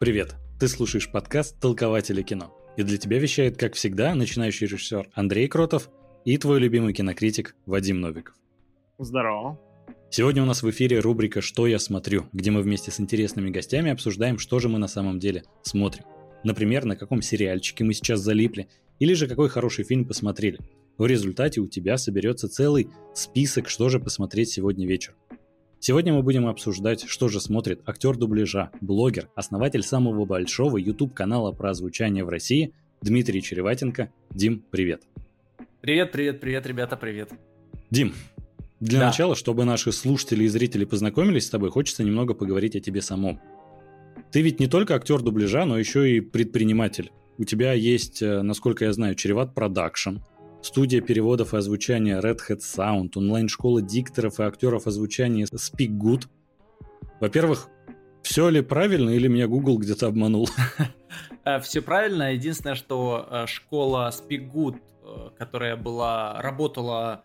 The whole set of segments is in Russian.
Привет! Ты слушаешь подкаст «Толкователи кино». И для тебя вещает, как всегда, начинающий режиссер Андрей Кротов и твой любимый кинокритик Вадим Новиков. Здорово. Сегодня у нас в эфире рубрика «Что я смотрю», где мы вместе с интересными гостями обсуждаем, что же мы на самом деле смотрим. Например, на каком сериальчике мы сейчас залипли, или же какой хороший фильм посмотрели. В результате у тебя соберется целый список, что же посмотреть сегодня вечером. Сегодня мы будем обсуждать, что же смотрит актер дубляжа, блогер, основатель самого большого YouTube-канала про озвучание в России Дмитрий Череватенко. Дим, привет. Привет, привет, привет, ребята, привет. Дим, для да. начала, чтобы наши слушатели и зрители познакомились с тобой, хочется немного поговорить о тебе самом. Ты ведь не только актер дубляжа, но еще и предприниматель. У тебя есть, э, насколько я знаю, Череват Production, студия переводов и озвучания Red Head Sound, онлайн-школа дикторов и актеров озвучания Speak Good. Во-первых, все ли правильно или меня Google где-то обманул? Э, все правильно. Единственное, что э, школа Speak Good, э, которая была, работала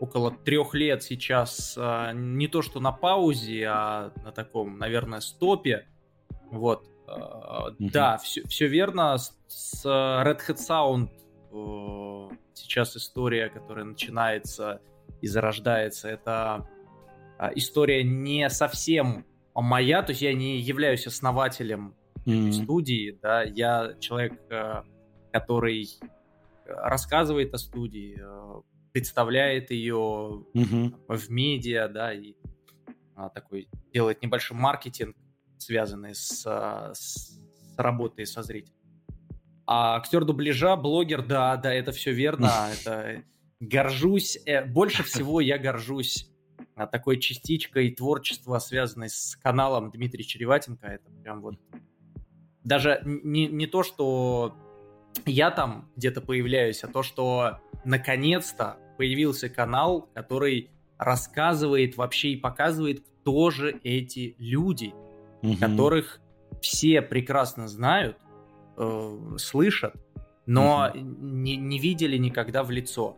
около трех лет сейчас, не то что на паузе, а на таком, наверное, стопе. Вот. Mm-hmm. Да, все, все верно. С Red Hat Sound сейчас история, которая начинается и зарождается, это а, история не совсем моя, то есть я не являюсь основателем mm-hmm. студии, да, я человек, э, который рассказывает о студии, представляет ее mm-hmm. в медиа, да, и а, такой делает небольшой маркетинг, связанный с, с работой со зрителем. А актер дубляжа, блогер, да, да, это все верно. Это горжусь. Э, больше всего я горжусь а, такой частичкой творчества, связанной с каналом Дмитрия Череватенко. Это прям вот даже не, не то, что я там где-то появляюсь, а то, что наконец-то появился канал, который рассказывает вообще и показывает, кто же эти люди, угу. которых все прекрасно знают, э, слышат, но угу. не, не видели никогда в лицо.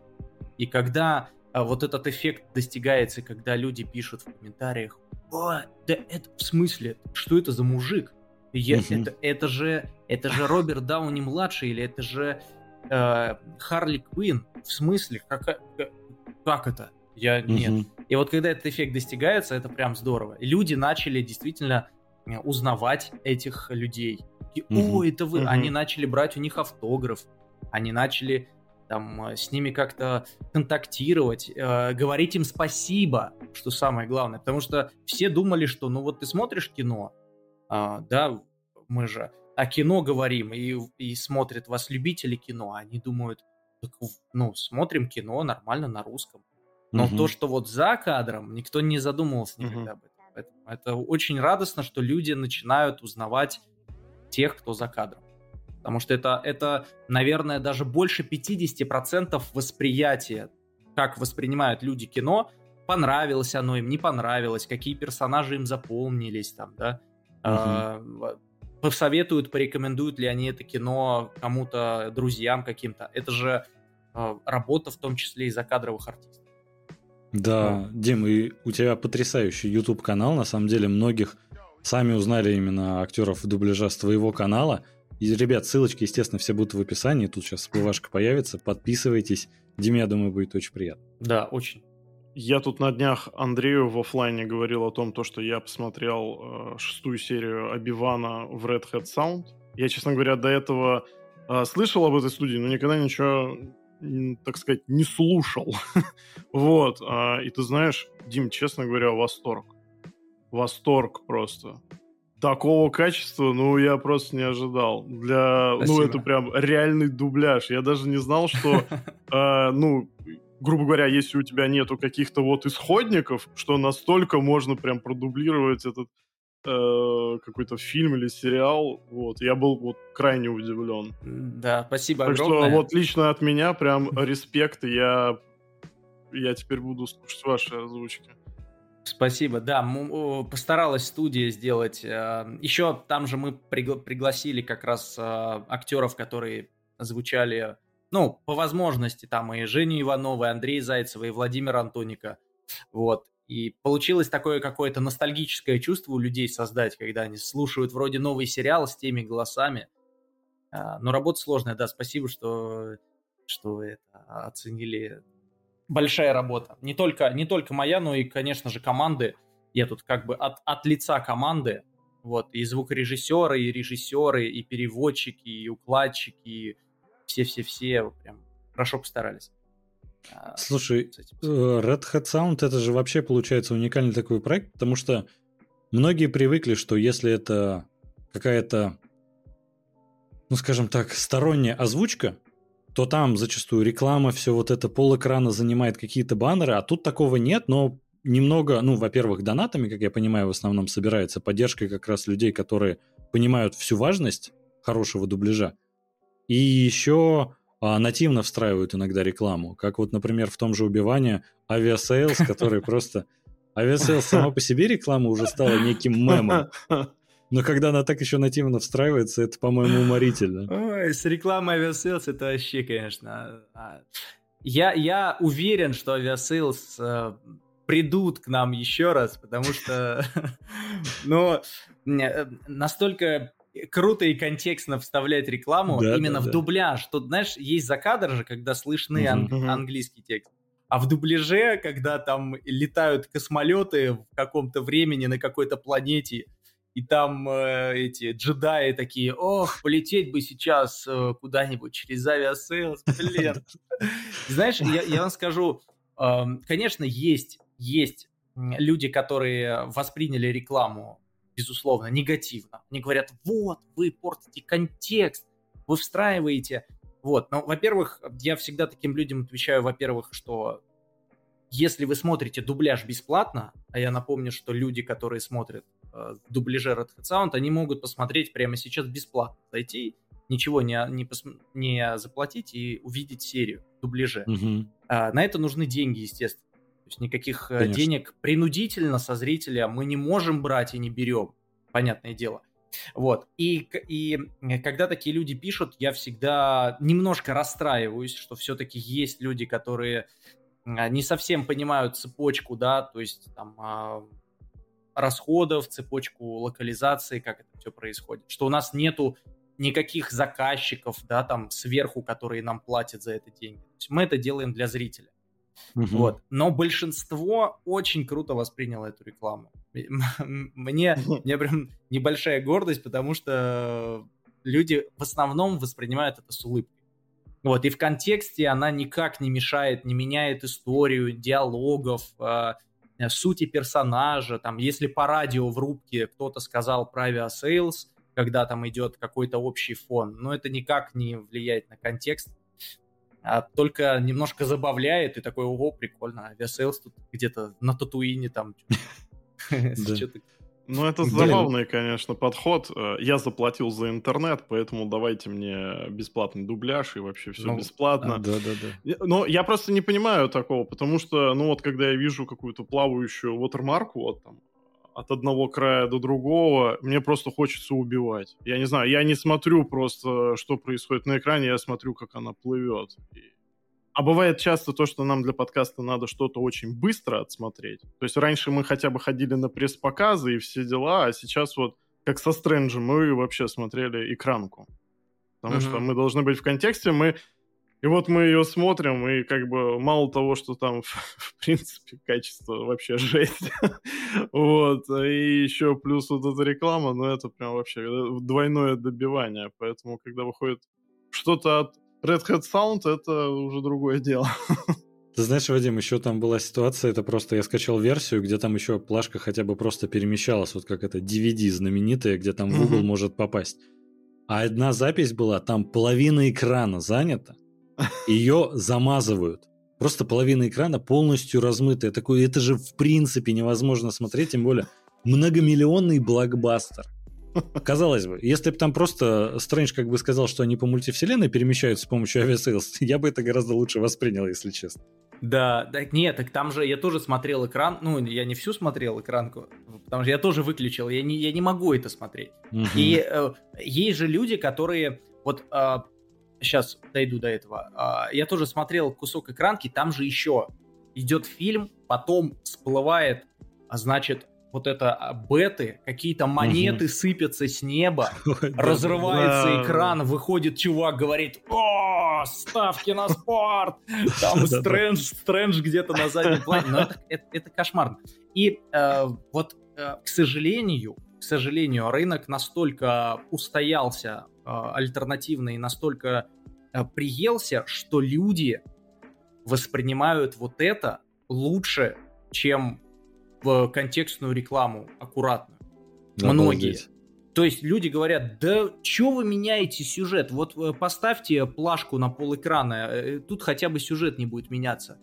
И когда э, вот этот эффект достигается, когда люди пишут в комментариях, о, да это в смысле, что это за мужик? Я, угу. это, это же это же Роберт Дауни младший или это же э, Харли Квин? В смысле, как, как, как это? Я нет. И вот когда этот эффект достигается, это прям здорово. Люди начали действительно э, узнавать этих людей. Угу. о, это вы. Угу. Они начали брать у них автограф, они начали там э, с ними как-то контактировать, э, говорить им спасибо, что самое главное, потому что все думали, что ну вот ты смотришь кино, э, да, мы же о кино говорим и, и смотрят вас любители кино, а они думают, ну смотрим кино нормально на русском, но угу. то, что вот за кадром, никто не задумывался никогда угу. об этом. Поэтому это очень радостно, что люди начинают узнавать тех, кто за кадром. Потому что это, это наверное, даже больше 50% восприятия, как воспринимают люди кино, понравилось оно им, не понравилось, какие персонажи им запомнились, там, да, угу. посоветуют, порекомендуют ли они это кино кому-то, друзьям каким-то. Это же а, работа в том числе и закадровых артистов. Да, Дим, и у тебя потрясающий YouTube канал, на самом деле многих сами узнали именно актеров дубляжа с твоего канала. И, ребят, ссылочки, естественно, все будут в описании. Тут сейчас всплывашка появится. Подписывайтесь. Диме, я думаю, будет очень приятно. Да, очень. Я тут на днях Андрею в офлайне говорил о том, то, что я посмотрел э, шестую серию Обивана в Red Hat Sound. Я, честно говоря, до этого э, слышал об этой студии, но никогда ничего, так сказать, не слушал. вот. Э, и ты знаешь, Дим, честно говоря, восторг восторг просто. Такого качества, ну, я просто не ожидал. Для, Спасибо. ну, это прям реальный дубляж. Я даже не знал, что, э, ну, грубо говоря, если у тебя нету каких-то вот исходников, что настолько можно прям продублировать этот э, какой-то фильм или сериал, вот, я был вот крайне удивлен. Да, спасибо так огромное. что вот лично от меня прям респект, я, я теперь буду слушать ваши озвучки. Спасибо, да, постаралась студия сделать. Э, Еще там же мы пригласили как раз э, актеров, которые звучали, ну, по возможности, там и Женю Иванова, и Андрей Зайцева, и Владимир Антоника. Вот. И получилось такое какое-то ностальгическое чувство у людей создать, когда они слушают вроде новый сериал с теми голосами. А, но работа сложная, да, спасибо, что, что вы это оценили. Большая работа. Не только, не только моя, но и, конечно же, команды. Я тут как бы от, от лица команды, вот, и звукорежиссеры, и режиссеры, и переводчики, и укладчики, и все-все-все, прям хорошо постарались. А, Слушай, э, Red Hat Sound это же вообще получается уникальный такой проект, потому что многие привыкли, что если это какая-то, ну скажем так, сторонняя озвучка, то там зачастую реклама, все вот это пол экрана занимает какие-то баннеры, а тут такого нет, но немного, ну, во-первых, донатами, как я понимаю, в основном собирается, поддержкой как раз людей, которые понимают всю важность хорошего дубляжа. И еще а, нативно встраивают иногда рекламу. Как вот, например, в том же убивании авиасейлс, который просто... Aviasales сама по себе реклама уже стала неким мемом. Но когда она так еще нативно встраивается, это, по-моему, уморительно. Ой, с рекламой Aviasales это вообще, конечно... А, я, я уверен, что Aviasales э, придут к нам еще раз, потому что, ну, э, настолько круто и контекстно вставлять рекламу да, именно да, в да. дубляж. Тут, знаешь, есть закадр же, когда слышны ан- английский текст. А в дубляже, когда там летают космолеты в каком-то времени на какой-то планете, и там э, эти джедаи такие, ох, полететь бы сейчас э, куда-нибудь через Aviasales, блин. Знаешь, я, я вам скажу, конечно, есть, есть люди, которые восприняли рекламу безусловно, негативно. Они говорят, вот, вы портите контекст, вы встраиваете. Вот, но, во-первых, я всегда таким людям отвечаю, во-первых, что если вы смотрите дубляж бесплатно, а я напомню, что люди, которые смотрят дубляже Red Hat Sound, они могут посмотреть прямо сейчас бесплатно, зайти, ничего не, не, пос, не заплатить и увидеть серию дубляже. Угу. А, на это нужны деньги, естественно. То есть никаких э, Конечно. денег принудительно со зрителя мы не можем брать и не берем, понятное дело. Вот. И, и когда такие люди пишут, я всегда немножко расстраиваюсь, что все-таки есть люди, которые не совсем понимают цепочку, да, то есть там а, расходов, цепочку локализации, как это все происходит. Что у нас нету никаких заказчиков, да, там сверху, которые нам платят за это деньги. То есть мы это делаем для зрителя. Угу. Вот. Но большинство очень круто восприняло эту рекламу. Мне, мне прям небольшая гордость, потому что люди в основном воспринимают это с улыбкой. Вот, и в контексте она никак не мешает, не меняет историю, диалогов, э, сути персонажа. Там, если по радио в рубке кто-то сказал про Aviasales, когда там идет какой-то общий фон, но это никак не влияет на контекст а только немножко забавляет, и такой, ого, прикольно, Aviasales тут где-то на Татуине там. Ну, это забавный, конечно, подход. Э, я заплатил за интернет, поэтому давайте мне бесплатный дубляж и вообще все ну, бесплатно. Да, да, да. Но я просто не понимаю такого, потому что, ну вот, когда я вижу какую-то плавающую watermark, вот там, от одного края до другого, мне просто хочется убивать. Я не знаю, я не смотрю просто, что происходит на экране, я смотрю, как она плывет. А бывает часто то, что нам для подкаста надо что-то очень быстро отсмотреть. То есть раньше мы хотя бы ходили на пресс-показы и все дела, а сейчас вот как со Стрэнджем мы вообще смотрели экранку. Потому mm-hmm. что мы должны быть в контексте, мы и вот мы ее смотрим, и как бы мало того, что там, в принципе, качество вообще жесть. вот. И еще плюс вот эта реклама, ну это прям вообще э, двойное добивание. Поэтому, когда выходит что-то от Red Hat Sound, это уже другое дело. Ты знаешь, Вадим, еще там была ситуация, это просто я скачал версию, где там еще плашка хотя бы просто перемещалась, вот как это DVD знаменитая, где там в угол может попасть. А одна запись была, там половина экрана занята, ее замазывают. Просто половина экрана полностью размытая. Такой, это же в принципе невозможно смотреть, тем более многомиллионный блокбастер. Казалось бы, если бы там просто Стрэндж как бы сказал, что они по мультивселенной перемещаются с помощью Aviasales, я бы это гораздо лучше воспринял, если честно. Да, да, нет, так там же я тоже смотрел экран, ну, я не всю смотрел экранку, потому что я тоже выключил, я не, я не могу это смотреть. Угу. И э, есть же люди, которые, вот э, сейчас дойду до этого. А, я тоже смотрел кусок экранки, там же еще идет фильм потом всплывает, а значит, вот это а, беты, какие-то монеты угу. сыпятся с неба, разрывается экран, выходит чувак, говорит, о, ставки на спорт, там Стрэндж, Стрэндж где-то на заднем плане, но это, это, это кошмар. И э, вот, э, к сожалению, к сожалению, рынок настолько устоялся э, альтернативный, настолько э, приелся, что люди воспринимают вот это лучше, чем в контекстную рекламу аккуратно. Многие. То есть люди говорят, да что вы меняете сюжет? Вот э, поставьте плашку на пол экрана, э, тут хотя бы сюжет не будет меняться.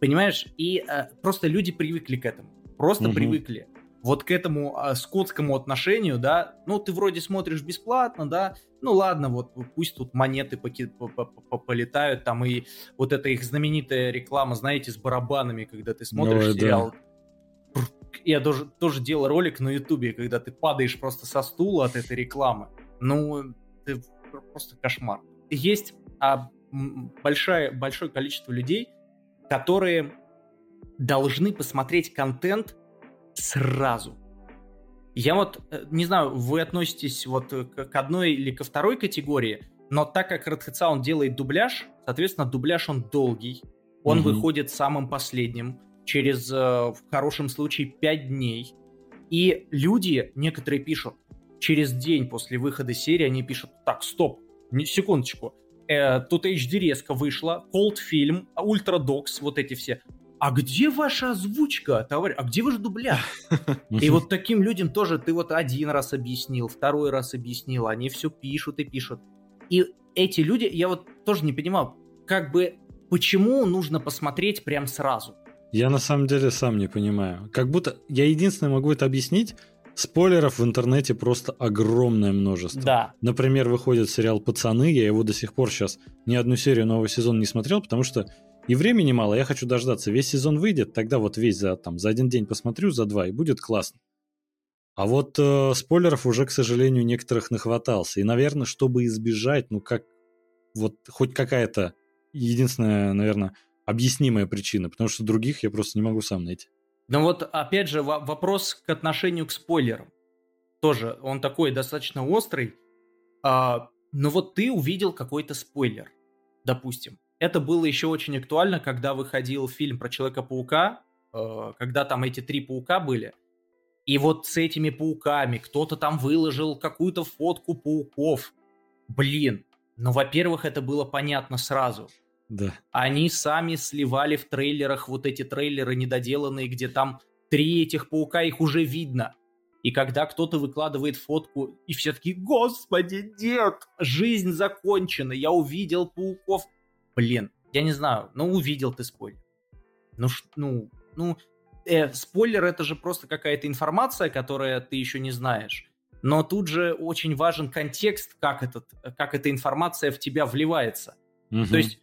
Понимаешь? И э, просто люди привыкли к этому. Просто угу. привыкли. Вот к этому э, скотскому отношению, да, ну ты вроде смотришь бесплатно, да, ну ладно, вот пусть тут монеты поки- полетают, там и вот эта их знаменитая реклама, знаете, с барабанами, когда ты смотришь Ой, сериал, да я тоже, тоже делал ролик на ютубе, когда ты падаешь просто со стула от этой рекламы. Ну, это просто кошмар. Есть а, большое, большое количество людей, которые должны посмотреть контент сразу. Я вот, э, не знаю, вы относитесь вот к одной или ко второй категории, но так как Red Hat Sound делает дубляж, соответственно, дубляж он долгий, он mm-hmm. выходит самым последним, через, э, в хорошем случае, 5 дней. И люди, некоторые пишут, через день после выхода серии они пишут, так, стоп, секундочку, э, тут HD резко вышла, Cold Ultra Docs, вот эти все. А где ваша озвучка, товарищ? А где ваш дубляж? И вот таким людям тоже ты вот один раз объяснил, второй раз объяснил, они все пишут и пишут. И эти люди, я вот тоже не понимаю, как бы почему нужно посмотреть прям сразу? Я на самом деле сам не понимаю. Как будто я единственное могу это объяснить. Спойлеров в интернете просто огромное множество. Да. Например, выходит сериал «Пацаны», я его до сих пор сейчас ни одну серию нового сезона не смотрел, потому что и времени мало, я хочу дождаться. Весь сезон выйдет, тогда вот весь за, там, за один день посмотрю, за два, и будет классно. А вот э, спойлеров уже, к сожалению, некоторых нахватался. И, наверное, чтобы избежать, ну как, вот хоть какая-то единственная, наверное, объяснимая причина, потому что других я просто не могу сам найти. Ну вот, опять же, вопрос к отношению к спойлерам. Тоже он такой достаточно острый. А, но вот ты увидел какой-то спойлер, допустим. Это было еще очень актуально, когда выходил фильм про Человека-паука, э, когда там эти три паука были. И вот с этими пауками кто-то там выложил какую-то фотку пауков. Блин, ну, во-первых, это было понятно сразу. Да. Они сами сливали в трейлерах вот эти трейлеры недоделанные, где там три этих паука, их уже видно. И когда кто-то выкладывает фотку, и все таки господи, нет, жизнь закончена, я увидел пауков. Блин, я не знаю, ну увидел ты спойлер. Ну, ну, ну, э, спойлер это же просто какая-то информация, которая ты еще не знаешь. Но тут же очень важен контекст, как, этот, как эта информация в тебя вливается. Угу. То есть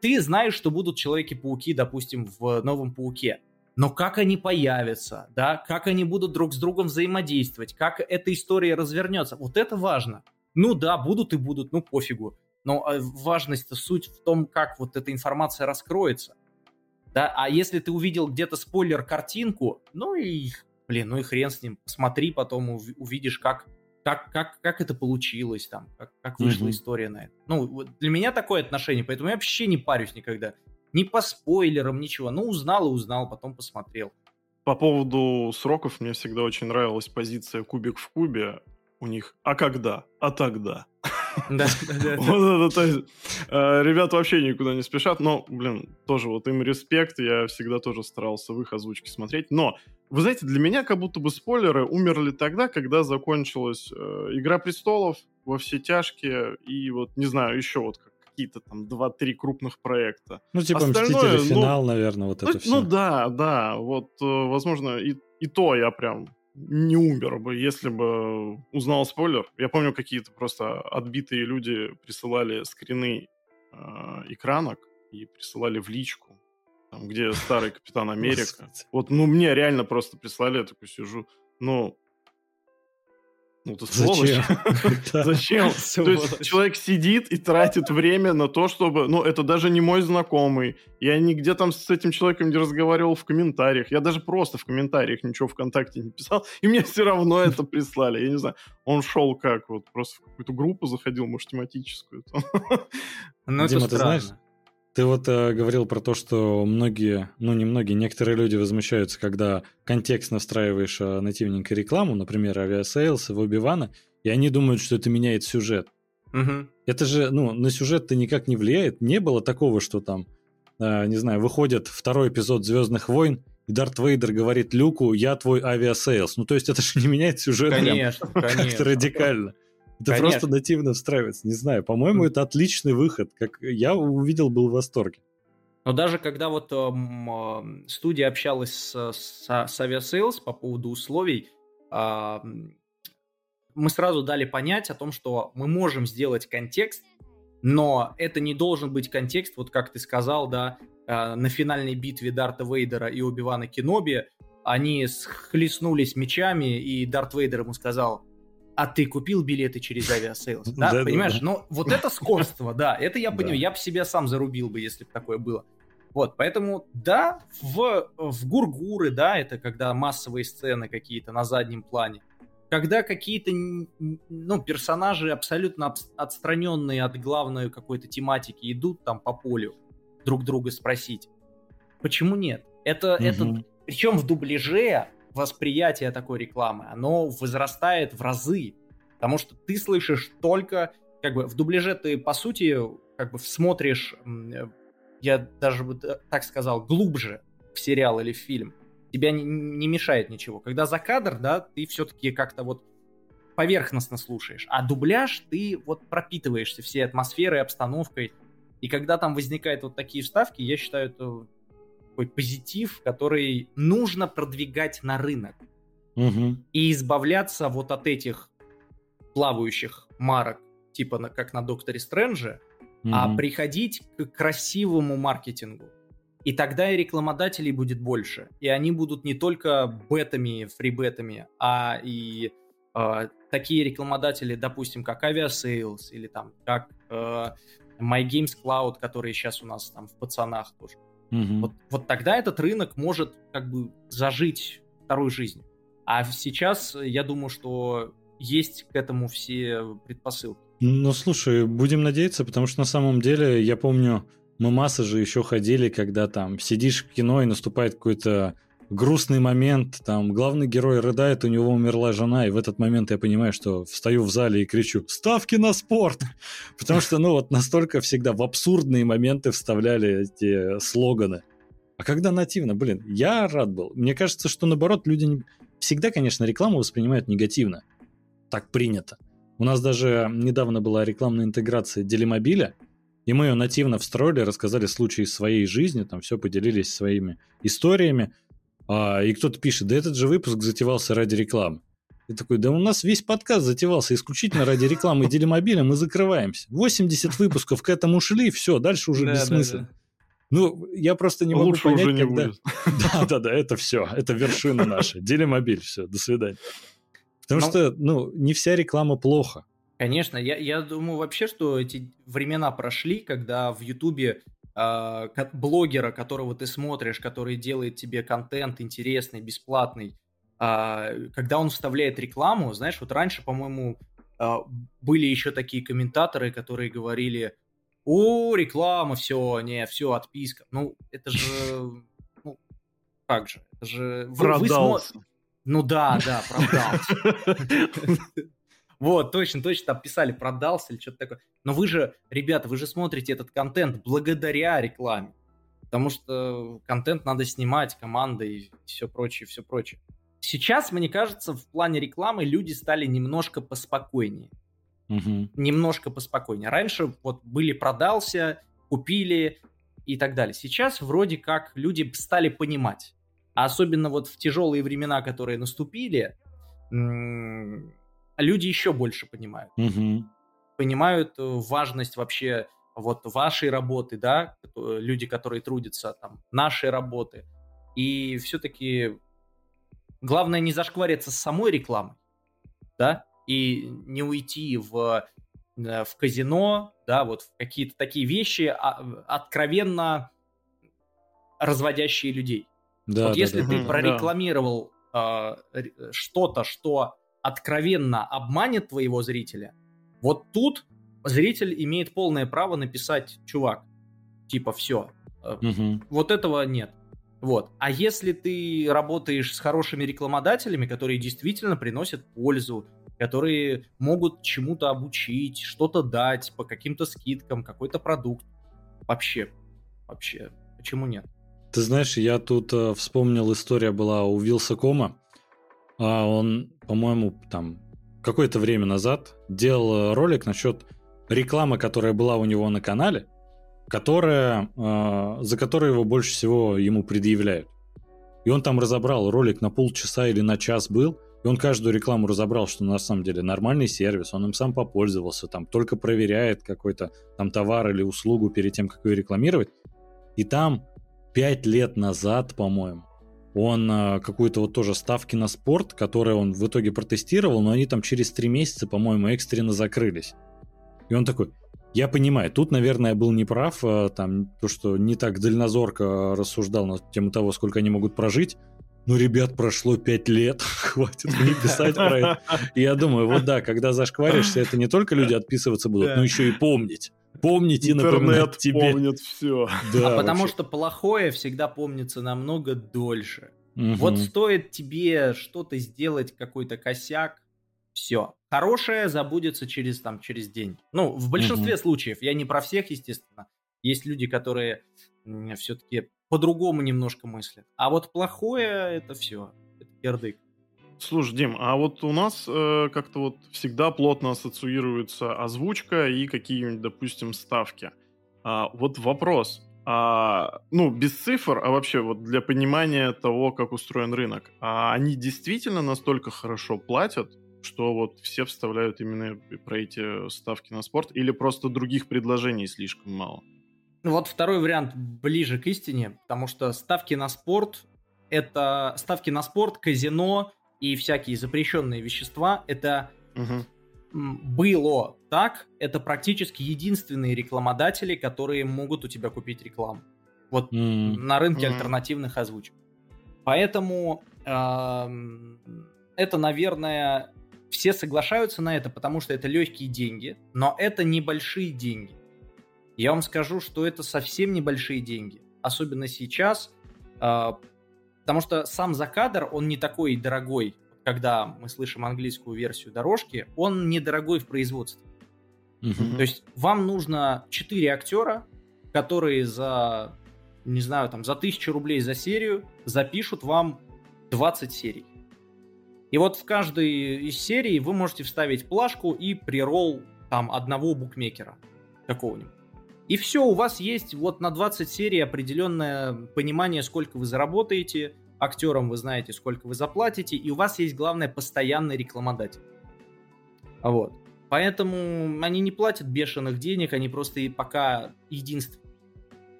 ты знаешь, что будут Человеки-пауки, допустим, в новом Пауке. Но как они появятся, да, как они будут друг с другом взаимодействовать, как эта история развернется, вот это важно. Ну да, будут и будут, ну пофигу. Но э, важность-то суть в том, как вот эта информация раскроется. Да, а если ты увидел где-то спойлер-картинку, ну и, блин, ну и хрен с ним, посмотри потом, увидишь, как как, как, как это получилось, там, как, как вышла mm-hmm. история на это. Ну, для меня такое отношение, поэтому я вообще не парюсь никогда. Ни по спойлерам, ничего. Ну, узнал и узнал, потом посмотрел. По поводу сроков мне всегда очень нравилась позиция кубик в кубе у них. А когда? А тогда. Да, да, да. то есть, э, ребята вообще никуда не спешат, но, блин, тоже вот им респект, я всегда тоже старался в их озвучке смотреть, но вы знаете, для меня как будто бы спойлеры умерли тогда, когда закончилась э, «Игра престолов», «Во все тяжкие» и вот, не знаю, еще вот какие-то там два-три крупных проекта. Ну, типа Остальное, «Мстители. Финал», ну, наверное, вот ну, это все. Ну, да, да, вот, э, возможно, и, и то я прям не умер бы, если бы узнал спойлер. Я помню, какие-то просто отбитые люди присылали скрины э, экранок и присылали в личку там, где старый Капитан Америка. Вот, ну, мне реально просто прислали, я такой сижу, ну, Ну, ты сволочь. Зачем? То есть человек сидит и тратит время на то, чтобы... Ну, это даже не мой знакомый. Я нигде там с этим человеком не разговаривал в комментариях. Я даже просто в комментариях ничего ВКонтакте не писал. И мне все равно это прислали. Я не знаю, он шел как? Вот просто в какую-то группу заходил, может, тематическую. Ну, это ты знаешь, ты вот э, говорил про то, что многие, ну не многие, некоторые люди возмущаются, когда в контекст встраиваешь э, нативненько рекламу, например, Aviasales, в Оби-Вана, и они думают, что это меняет сюжет. Угу. Это же, ну, на сюжет-то никак не влияет. Не было такого, что там, э, не знаю, выходит второй эпизод Звездных войн, и Дарт Вейдер говорит Люку, я твой Aviasales. Ну, то есть это же не меняет сюжет конечно, прям конечно. как-то радикально. Это Конечно. просто нативно встраивается. Не знаю, по-моему, это отличный выход. Как я увидел, был в восторге. Но даже когда вот э, студия общалась с, с, с Aviasales по поводу условий, э, мы сразу дали понять о том, что мы можем сделать контекст, но это не должен быть контекст, вот как ты сказал, да, э, на финальной битве Дарта Вейдера и Оби-Вана Кеноби они схлестнулись мечами, и Дарт Вейдер ему сказал, а ты купил билеты через Aviasales, да, да понимаешь? Да, Но вот это скотство, да, это я понимаю, я бы себя сам зарубил бы, если бы такое было. Вот, поэтому, да, в, в гур-гуры, да, это когда массовые сцены какие-то на заднем плане, когда какие-то, ну, персонажи абсолютно отстраненные от главной какой-то тематики идут там по полю друг друга спросить, почему нет? Это, угу. это, причем в дубляже восприятие такой рекламы, оно возрастает в разы, потому что ты слышишь только, как бы в дубляже ты, по сути, как бы смотришь, я даже бы так сказал, глубже в сериал или в фильм. Тебя не, не мешает ничего. Когда за кадр, да, ты все-таки как-то вот поверхностно слушаешь, а дубляж ты вот пропитываешься всей атмосферой, обстановкой. И когда там возникают вот такие вставки, я считаю, это такой позитив, который нужно продвигать на рынок. Угу. И избавляться вот от этих плавающих марок, типа на, как на Докторе Стрэнджа, угу. а приходить к красивому маркетингу. И тогда и рекламодателей будет больше. И они будут не только бетами, фрибетами, а и э, такие рекламодатели, допустим, как Aviasales или там как э, My Games Cloud, которые сейчас у нас там в пацанах тоже. Угу. Вот, вот тогда этот рынок может как бы зажить второй жизнью. А сейчас я думаю, что есть к этому все предпосылки. Ну, слушай, будем надеяться, потому что на самом деле, я помню, мы масса же еще ходили, когда там сидишь в кино и наступает какой-то грустный момент, там главный герой рыдает, у него умерла жена, и в этот момент я понимаю, что встаю в зале и кричу «Ставки на спорт!» Потому что, ну, вот настолько всегда в абсурдные моменты вставляли эти слоганы. А когда нативно, блин, я рад был. Мне кажется, что наоборот, люди не... всегда, конечно, рекламу воспринимают негативно. Так принято. У нас даже недавно была рекламная интеграция Делимобиля, и мы ее нативно встроили, рассказали случаи из своей жизни, там все поделились своими историями. А, и кто-то пишет, да этот же выпуск затевался ради рекламы. И такой, да у нас весь подкаст затевался исключительно ради рекламы Делимобиля, мы закрываемся. 80 выпусков к этому ушли, все, дальше уже да, бессмысленно. Да, да. Ну, я просто не могу Лучше понять, уже не когда... Будет. Да, да, да, это все, это вершина наша. Делимобиль, все, до свидания. Потому Но... Ну, что, ну, не вся реклама плохо. Конечно, я, я думаю вообще, что эти времена прошли, когда в Ютубе блогера, которого ты смотришь, который делает тебе контент интересный, бесплатный, э, когда он вставляет рекламу, знаешь, вот раньше, по-моему, э, были еще такие комментаторы, которые говорили, о, реклама, все, не, все, отписка. Ну, это же, ну, как же, это же... Вы, вы смо... Ну да, да, продался. Вот, точно, точно, там писали, продался или что-то такое. Но вы же, ребята, вы же смотрите этот контент благодаря рекламе. Потому что контент надо снимать, команда и все прочее, все прочее. Сейчас, мне кажется, в плане рекламы люди стали немножко поспокойнее. Угу. Немножко поспокойнее. Раньше вот были продался, купили и так далее. Сейчас вроде как люди стали понимать. А особенно вот в тяжелые времена, которые наступили, люди еще больше понимают. Угу. Понимают э, важность вообще вот вашей работы, да, люди, которые трудятся, там, нашей работы. И все-таки главное не зашквариться с самой рекламой, да, и не уйти в, э, в казино, да, вот в какие-то такие вещи, а, откровенно разводящие людей. Да, вот да, если да, ты да. прорекламировал э, что-то, что откровенно обманет твоего зрителя, вот тут зритель имеет полное право написать, чувак, типа, все, угу. вот этого нет. Вот. А если ты работаешь с хорошими рекламодателями, которые действительно приносят пользу, которые могут чему-то обучить, что-то дать по каким-то скидкам, какой-то продукт, вообще, вообще, почему нет? Ты знаешь, я тут э, вспомнил, история была у Вилсакома. А он, по-моему, там какое-то время назад делал ролик насчет рекламы, которая была у него на канале, которая, э, за которую его больше всего ему предъявляют. И он там разобрал ролик на полчаса или на час был, и он каждую рекламу разобрал, что на самом деле нормальный сервис, он им сам попользовался, там только проверяет какой-то там товар или услугу перед тем, как ее рекламировать. И там пять лет назад, по-моему, он э, какую-то вот тоже ставки на спорт, которые он в итоге протестировал, но они там через три месяца, по-моему, экстренно закрылись. И он такой, я понимаю, тут, наверное, я был неправ, э, там, то, что не так дальнозорко рассуждал на тему того, сколько они могут прожить, ну, ребят, прошло пять лет, хватит мне писать про это. И я думаю, вот да, когда зашкваришься, это не только люди отписываться будут, но еще и помнить. Помнить и напоминать тебе. помнит все. Да, а потому что плохое всегда помнится намного дольше. Угу. Вот стоит тебе что-то сделать, какой-то косяк, все. Хорошее забудется через, там, через день. Ну, в большинстве угу. случаев. Я не про всех, естественно. Есть люди, которые все-таки по-другому немножко мыслят. А вот плохое это все. Это кирдык. Слушай, Дим, а вот у нас э, как-то вот всегда плотно ассоциируется озвучка и какие-нибудь, допустим, ставки. А, вот вопрос. А, ну, без цифр, а вообще вот для понимания того, как устроен рынок. А они действительно настолько хорошо платят, что вот все вставляют именно про эти ставки на спорт, или просто других предложений слишком мало? Ну вот второй вариант ближе к истине, потому что ставки на спорт это ставки на спорт, казино и всякие запрещенные вещества. Это угу. было так. Это практически единственные рекламодатели, которые могут у тебя купить рекламу. Вот mm. на рынке mm. альтернативных озвучек. Поэтому э, это, наверное, все соглашаются на это, потому что это легкие деньги, но это небольшие деньги. Я вам скажу, что это совсем небольшие деньги, особенно сейчас, э, потому что сам закадр, он не такой дорогой, когда мы слышим английскую версию дорожки, он недорогой в производстве. Uh-huh. То есть вам нужно 4 актера, которые за, не знаю, там, за тысячу рублей за серию запишут вам 20 серий. И вот в каждой из серий вы можете вставить плашку и прирол там одного букмекера какого-нибудь. И все, у вас есть вот на 20 серий определенное понимание, сколько вы заработаете, актерам вы знаете, сколько вы заплатите, и у вас есть, главное, постоянный рекламодатель. Вот. Поэтому они не платят бешеных денег, они просто и пока единственные.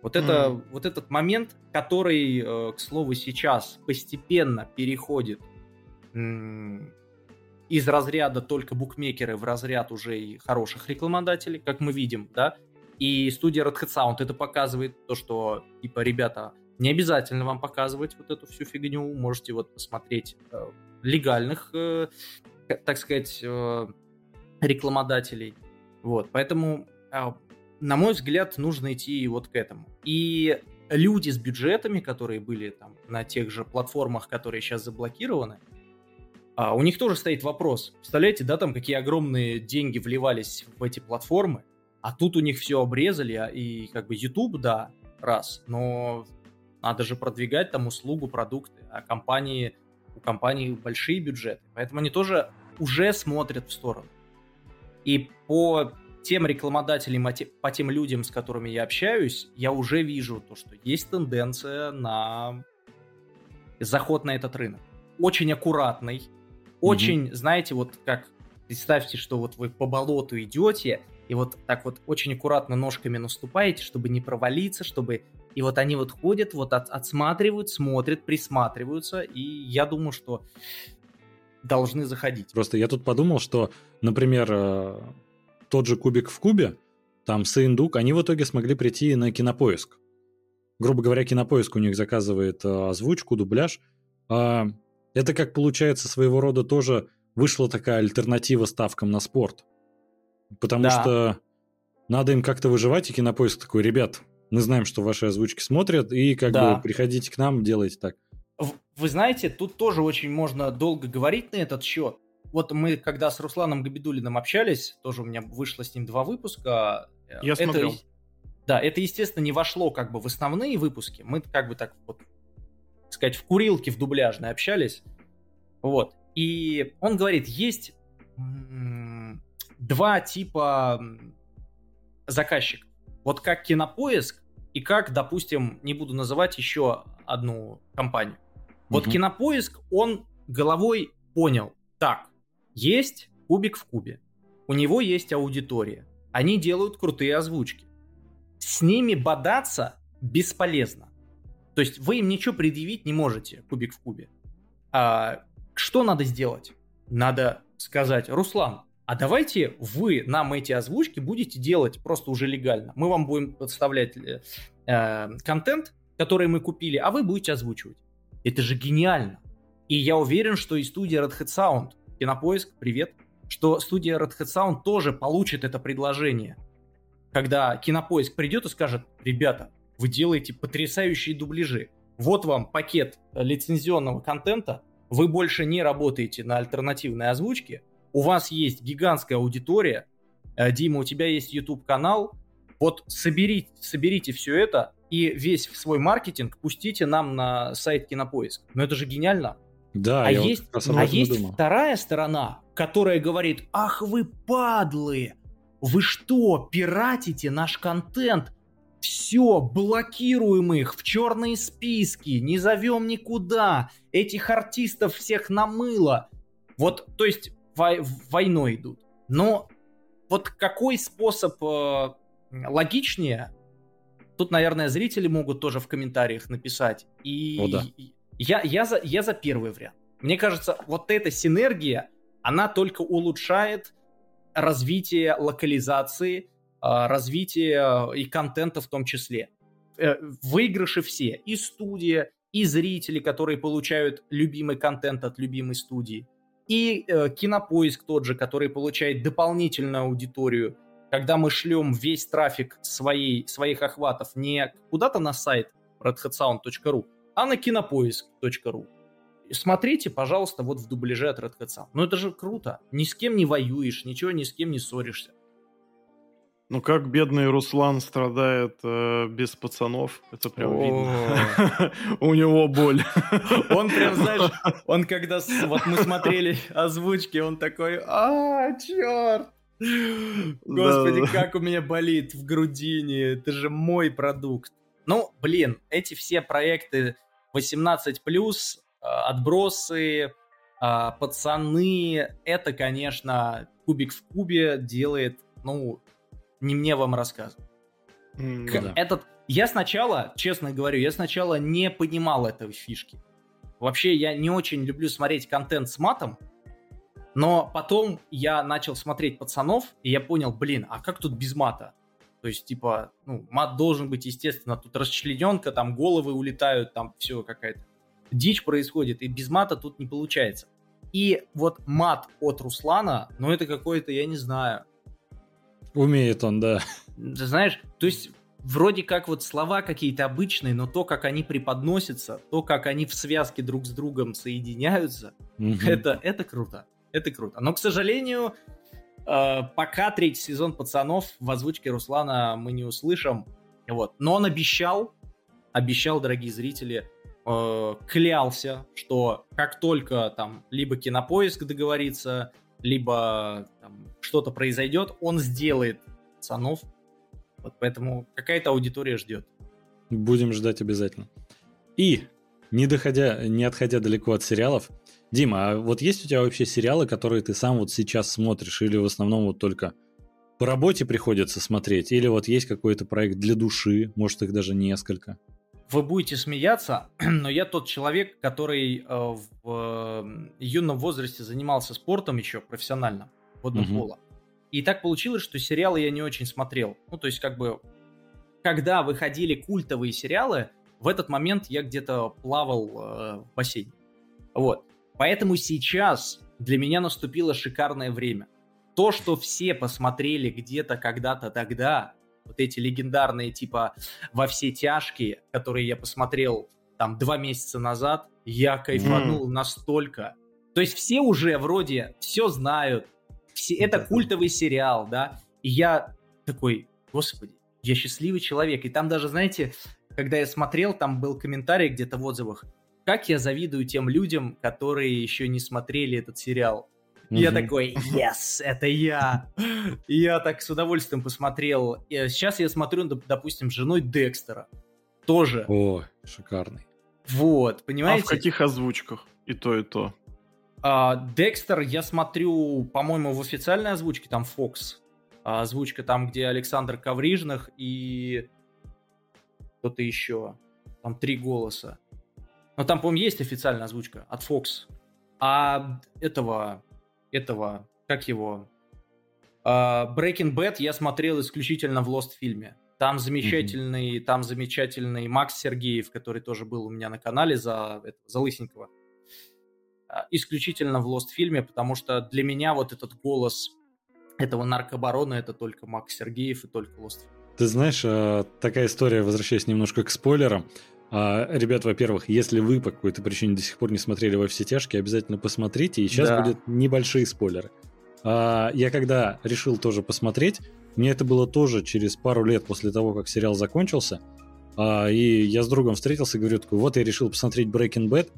Вот, это, mm. вот этот момент, который, э, к слову, сейчас постепенно переходит из разряда только букмекеры в разряд уже и хороших рекламодателей, как мы видим, да, и студия Red Hat Sound это показывает то, что, типа, ребята, не обязательно вам показывать вот эту всю фигню, можете вот посмотреть э, легальных, э, так сказать, э, рекламодателей, вот, поэтому, э, на мой взгляд, нужно идти вот к этому. И люди с бюджетами, которые были там на тех же платформах, которые сейчас заблокированы, а у них тоже стоит вопрос. Представляете, да, там какие огромные деньги вливались в эти платформы, а тут у них все обрезали, а, и как бы YouTube, да, раз, но надо же продвигать там услугу, продукты, а компании, у компаний большие бюджеты, поэтому они тоже уже смотрят в сторону. И по тем рекламодателям, по тем людям, с которыми я общаюсь, я уже вижу то, что есть тенденция на заход на этот рынок. Очень аккуратный, очень, mm-hmm. знаете, вот как представьте, что вот вы по болоту идете, и вот так вот очень аккуратно ножками наступаете, чтобы не провалиться, чтобы... И вот они вот ходят, вот от, отсматривают, смотрят, присматриваются, и я думаю, что должны заходить. Просто я тут подумал, что, например, э, тот же кубик в кубе, там Саиндук, они в итоге смогли прийти на кинопоиск. Грубо говоря, кинопоиск у них заказывает э, озвучку, дубляж. А это как получается своего рода тоже вышла такая альтернатива ставкам на спорт. Потому да. что надо им как-то выживать, и кинопоиск такой, ребят, мы знаем, что ваши озвучки смотрят, и как да. бы приходите к нам, делайте так. Вы знаете, тут тоже очень можно долго говорить на этот счет. Вот мы, когда с Русланом Габидулиным общались, тоже у меня вышло с ним два выпуска. Я это, смотрел. Да, это, естественно, не вошло как бы в основные выпуски. Мы как бы так вот, так сказать, в курилке в дубляжной общались. Вот. И он говорит, есть два типа заказчиков. Вот как Кинопоиск и как, допустим, не буду называть еще одну компанию. Вот угу. Кинопоиск, он головой понял, так, есть кубик в кубе, у него есть аудитория, они делают крутые озвучки. С ними бодаться бесполезно. То есть вы им ничего предъявить не можете, кубик в кубе. А, что надо сделать? Надо сказать, Руслан, а давайте вы нам эти озвучки будете делать просто уже легально. Мы вам будем подставлять э, э, контент, который мы купили, а вы будете озвучивать. Это же гениально. И я уверен, что и студия Red Hat Sound, Кинопоиск, привет, что студия Red Hat Sound тоже получит это предложение. Когда Кинопоиск придет и скажет, ребята, вы делаете потрясающие дубляжи. Вот вам пакет лицензионного контента, вы больше не работаете на альтернативной озвучке, у вас есть гигантская аудитория, э, Дима, у тебя есть YouTube-канал, вот соберите, соберите все это и весь свой маркетинг пустите нам на сайт Кинопоиск. Ну это же гениально. Да, а я есть, вот а есть думал. вторая сторона, которая говорит, ах вы падлы, вы что, пиратите наш контент? Все, блокируем их в черные списки, не зовем никуда. Этих артистов всех намыло. Вот, то есть, войной идут. Но вот какой способ э, логичнее, тут, наверное, зрители могут тоже в комментариях написать. И О, да. я, я, за, я за первый вариант. Мне кажется, вот эта синергия, она только улучшает развитие локализации, а, развития и контента в том числе. Э, выигрыши все. И студия, и зрители, которые получают любимый контент от любимой студии. И э, кинопоиск тот же, который получает дополнительную аудиторию. Когда мы шлем весь трафик своей, своих охватов не куда-то на сайт redhatsound.ru, а на кинопоиск.ру. Смотрите, пожалуйста, вот в дубляже от Red Hat Sound. Ну это же круто. Ни с кем не воюешь, ничего ни с кем не ссоришься. Ну, как бедный Руслан страдает э, без пацанов, это прям видно. У него боль. Он прям, знаешь, он когда вот мы смотрели озвучки, он такой, а, черт! Господи, как у меня болит в грудине, это же мой продукт. Ну, блин, эти все проекты 18+, отбросы, а, пацаны, это, конечно, кубик в кубе делает, ну, не мне вам рассказывать. Mm, да. Этот, я сначала, честно говорю, я сначала не понимал этой фишки. Вообще, я не очень люблю смотреть контент с матом, но потом я начал смотреть пацанов, и я понял, блин, а как тут без мата? То есть, типа, ну, мат должен быть, естественно, тут расчлененка, там головы улетают, там все какая-то дичь происходит, и без мата тут не получается. И вот мат от Руслана, ну, это какой-то, я не знаю, Умеет он, да. Ты знаешь, то есть вроде как вот слова какие-то обычные, но то, как они преподносятся, то, как они в связке друг с другом соединяются, угу. это, это круто. Это круто. Но, к сожалению, э, пока третий сезон «Пацанов» в озвучке Руслана мы не услышим. Вот. Но он обещал, обещал, дорогие зрители, э, клялся, что как только там либо Кинопоиск договорится, либо что-то произойдет, он сделает пацанов. Вот поэтому какая-то аудитория ждет. Будем ждать обязательно. И, не, доходя, не отходя далеко от сериалов, Дима, а вот есть у тебя вообще сериалы, которые ты сам вот сейчас смотришь, или в основном вот только по работе приходится смотреть, или вот есть какой-то проект для души, может их даже несколько? Вы будете смеяться, но я тот человек, который э, в э, юном возрасте занимался спортом еще профессионально, водным угу. поло. И так получилось, что сериалы я не очень смотрел. Ну, то есть, как бы, когда выходили культовые сериалы, в этот момент я где-то плавал э, в бассейне. Вот. Поэтому сейчас для меня наступило шикарное время. То, что все посмотрели где-то когда-то тогда, вот эти легендарные типа «Во все тяжкие», которые я посмотрел там два месяца назад, я кайфанул mm. настолько. То есть все уже вроде все знают, все, это культовый сериал, да, и я такой, господи, я счастливый человек. И там даже, знаете, когда я смотрел, там был комментарий где-то в отзывах, как я завидую тем людям, которые еще не смотрели этот сериал. Mm-hmm. Я такой, yes, это я. И я так с удовольствием посмотрел. И сейчас я смотрю, допустим, с женой Декстера. Тоже. О, шикарный. Вот, понимаете? А в каких озвучках? И то, и то. А, Декстер я смотрю, по-моему, в официальной озвучке, там Fox. А, озвучка там, где Александр Коврижных и кто-то еще. Там три голоса. Но там, по-моему, есть официальная озвучка от Fox. А этого, этого, как его, uh, Breaking Bad я смотрел исключительно в Lost фильме. Там замечательный, mm-hmm. там замечательный Макс Сергеев, который тоже был у меня на канале за, это, за Лысенького. Uh, исключительно в Lost фильме, потому что для меня вот этот голос этого наркобарона это только Макс Сергеев и только Lost. Ты знаешь, а, такая история, возвращаясь немножко к спойлерам. А, ребят, во-первых, если вы по какой-то причине до сих пор не смотрели во все тяжкие, обязательно посмотрите. И сейчас да. будут небольшие спойлеры. А, я когда решил тоже посмотреть, мне это было тоже через пару лет после того, как сериал закончился. И я с другом встретился и говорю, такой, вот я решил посмотреть Breaking Bad.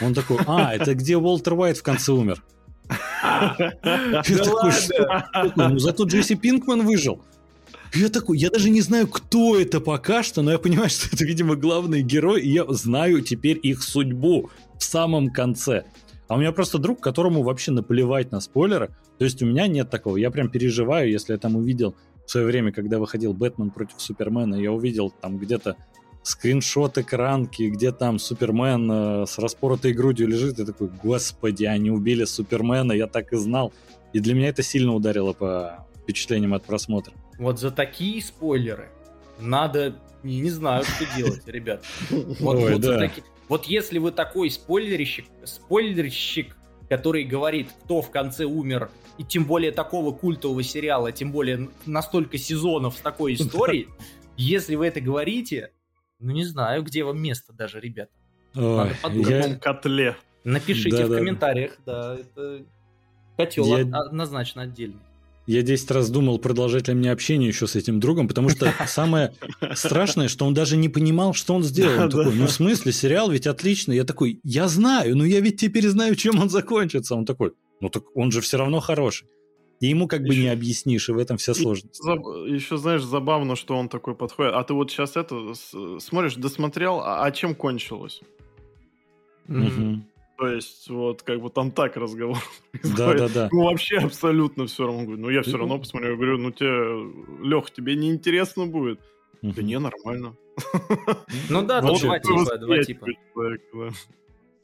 Он такой, а, это где Уолтер Уайт в конце умер? Ну зато Джесси Пинкман выжил. Я такой, я даже не знаю, кто это пока что, но я понимаю, что это, видимо, главный герой, и я знаю теперь их судьбу в самом конце. А у меня просто друг, которому вообще наплевать на спойлеры. То есть у меня нет такого. Я прям переживаю, если я там увидел в свое время, когда выходил Бэтмен против Супермена, я увидел там где-то скриншот экранки, где там Супермен э, с распоротой грудью лежит, и такой, господи, они убили Супермена, я так и знал. И для меня это сильно ударило по впечатлениям от просмотра. Вот за такие спойлеры надо, не, не знаю, что делать, ребят. Вот, Ой, вот, да. таки... вот если вы такой спойлерщик, спойлерщик, который говорит, кто в конце умер, и тем более такого культового сериала, тем более настолько сезонов с такой историей, если вы это говорите, ну не знаю, где вам место даже, ребята. Надо подумать. В каком котле. Напишите да, в да, комментариях, да, это котел я... однозначно отдельный. Я 10 раз думал, продолжать ли мне общение еще с этим другом, потому что самое страшное, что он даже не понимал, что он сделал. Он такой, ну в смысле, сериал ведь отличный. Я такой, я знаю, но я ведь теперь знаю, чем он закончится. Он такой, ну так он же все равно хороший. И ему как бы еще, не объяснишь, и в этом вся сложность. Еще, знаешь, забавно, что он такой подходит. А ты вот сейчас это смотришь, досмотрел, а, а чем кончилось? Угу. То есть, вот, как бы там так разговор. Да, да, да. Ну, вообще абсолютно все равно. Говорю, ну, я все равно посмотрю. Я говорю, ну, тебе, Лех, тебе не интересно будет? Да не, нормально. Ну да, тут два типа, два типа.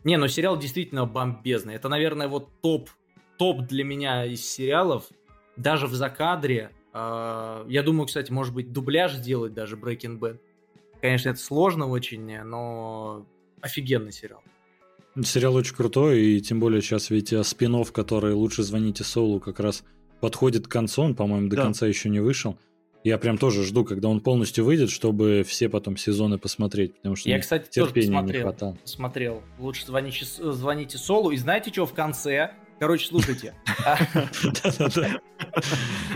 Не, ну сериал действительно бомбезный. Это, наверное, вот топ, топ для меня из сериалов. Даже в закадре. А, я думаю, кстати, может быть, дубляж сделать даже Breaking Bad. Конечно, это сложно очень, но офигенный сериал. Сериал очень крутой, и тем более сейчас ведь э, спин который «Лучше звоните Солу» как раз подходит к концу, он, по-моему, до да. конца еще не вышел. Я прям тоже жду, когда он полностью выйдет, чтобы все потом сезоны посмотреть, потому что я, кстати, терпения тоже посмотрел, не хватало. Смотрел. Лучше звоните, звоните Солу. И знаете, что в конце? Короче, слушайте.